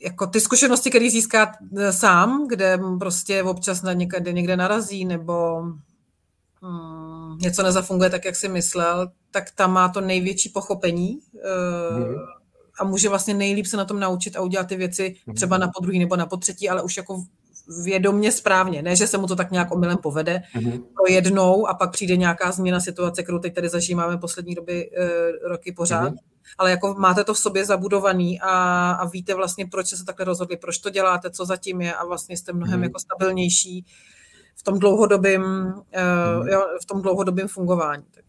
jako ty zkušenosti, které získá e, sám, kde prostě občas na někde, někde narazí, nebo Hmm, něco nezafunguje tak, jak si myslel, tak tam má to největší pochopení mm. a může vlastně nejlíp se na tom naučit a udělat ty věci mhm. třeba na podruhý nebo na potřetí, ale už jako vědomně správně. Ne, že se mu to tak nějak omylem povede mm. pro jednou a pak přijde nějaká změna situace, kterou teď tady zažíváme poslední doby e, roky pořád. Mm. Ale jako máte to v sobě zabudovaný a, a víte vlastně, proč se takhle rozhodli, proč to děláte, co zatím je a vlastně jste mnohem mm. jako stabilnější v tom dlouhodobém, mm. jo, v tom dlouhodobém fungování. Tak.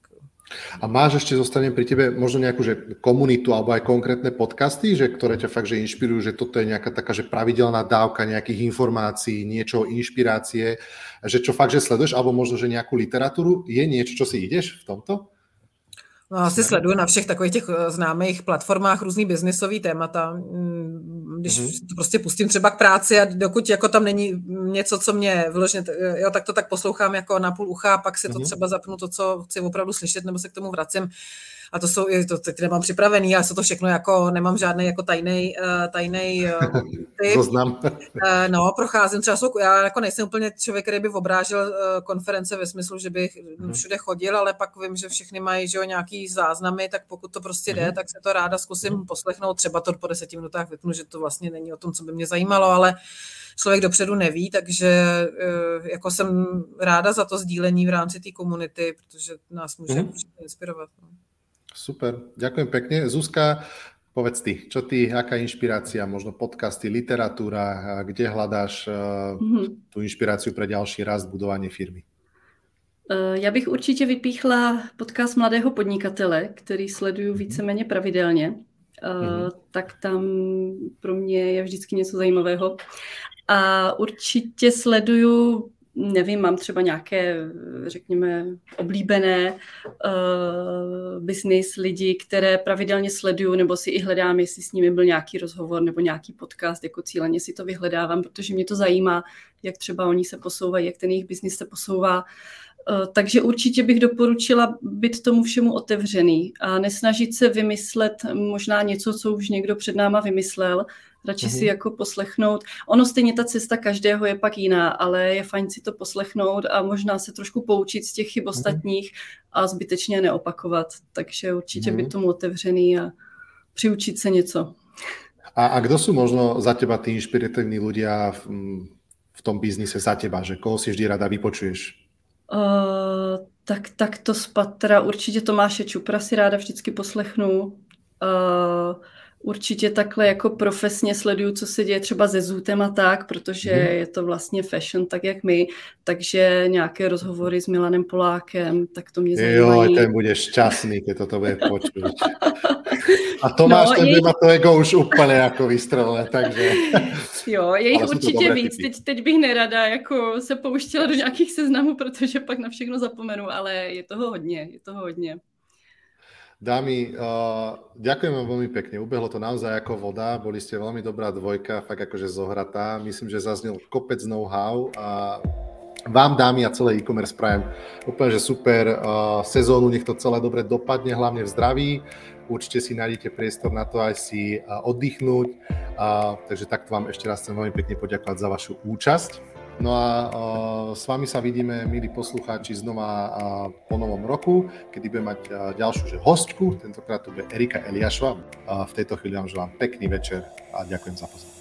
A máš ešte, zostanem pri tebe, možno nejakú že komunitu alebo aj konkrétne podcasty, že, ktoré ťa fakt že inšpirujú, že toto je nejaká taká že pravidelná dávka nejakých informácií, niečo, inšpirácie, že čo fakt, že sleduješ, alebo možno, že nejakú literatúru. Je niečo, čo si ideš v tomto? No, asi sleduju na všech takových těch eh, známých platformách různý biznisový témata. Mm, když mm-hmm. to prostě pustím třeba k práci a dokud jako tam není něco, co mě vyloženě, eh, jo, tak to tak poslouchám jako na půl ucha a pak si to mm-hmm. třeba zapnu to, co chci opravdu slyšet, nebo se k tomu vracím a to jsou, to teď nemám připravený, ale jsou to všechno jako, nemám žádný jako tajný, uh, tajný uh, (laughs) typ. uh, no, procházím třeba, jsou, já jako nejsem úplně člověk, který by obrážel uh, konference ve smyslu, že bych hmm. všude chodil, ale pak vím, že všechny mají že jo, nějaký záznamy, tak pokud to prostě jde, hmm. tak se to ráda zkusím hmm. poslechnout, třeba to po deseti minutách vypnu, že to vlastně není o tom, co by mě zajímalo, ale člověk dopředu neví, takže jako jsem ráda za to sdílení v rámci té komunity, protože nás může mm. inspirovat. No. Super, ďakujem pekne. Zuzka, povedz ty, čo ty, aká inšpirácia, možno podcasty, literatúra, kde hľadáš mm-hmm. tu inšpiráciu pre ďalší rast, budovanie firmy? Eh, já bych určitě vypíchla podcast mladého podnikatele, který sleduju mhm. víceméně pravidelně. Mm-hmm. Tak tam pro mě je vždycky něco zajímavého. A určitě sleduju nevím, mám třeba nějaké, řekněme, oblíbené uh, business lidi, které pravidelně sleduju, nebo si i hledám, jestli s nimi byl nějaký rozhovor nebo nějaký podcast, jako cíleně si to vyhledávám, protože mě to zajímá, jak třeba oni se posouvají, jak ten jejich biznis se posouvá. takže určitě bych doporučila být tomu všemu otevřený a nesnažit se vymyslet možná něco, co už někdo před náma vymyslel, radši mm-hmm. si jako poslechnout. Ono stejně ta cesta každého je pak jiná, ale je fajn si to poslechnout a možná se trošku poučit z těch chyb mm-hmm. ostatních a zbytečně neopakovat. Takže určitě mm-hmm. být tomu otevřený a přiučit se něco. A, a kdo sú možno za teba tí inšpiratívni ľudia v, v tom biznise za teba, že koho si vždy rada vypočuješ? Uh, tak, tak to spatra určitě Tomáše Čupra si ráda vždycky poslechnu. Uh, určitě takhle jako profesně sleduju, co se děje třeba ze Zootem a tak, protože hmm. je to vlastně fashion tak, jak my, takže nějaké rozhovory s Milanem Polákem, tak to mě zajímají. Jo, ten bude šťastný, keď toto bude počuť. A (laughs) Tomáš, no, ten jej... má to ego už úplně jako vystrelené, takže... Jo, je jich určitě víc. Teď, teď bych nerada jako se pouštěla do nějakých seznamů, protože pak na všechno zapomenu, ale je toho hodně, je toho hodně. Dámy, uh, ďakujem vám veľmi pekne. Ubehlo to naozaj ako voda. Boli ste veľmi dobrá dvojka, fakt akože zohratá. Myslím, že zaznel kopec know-how a vám, dámy a celé e-commerce prajem úplne, že super uh, sezónu, nech to celé dobre dopadne, hlavne v zdraví. Určite si nájdete priestor na to aj si uh, oddychnúť. Takže takto vám ešte raz chcem veľmi pekne poďakovať za vašu účasť. No a s vami sa vidíme, milí poslucháči, znova po novom roku, kedy budeme mať ďalšiu že hostku, tentokrát to bude Erika Eliašova. Uh, v tejto chvíli vám želám pekný večer a ďakujem za pozornosť.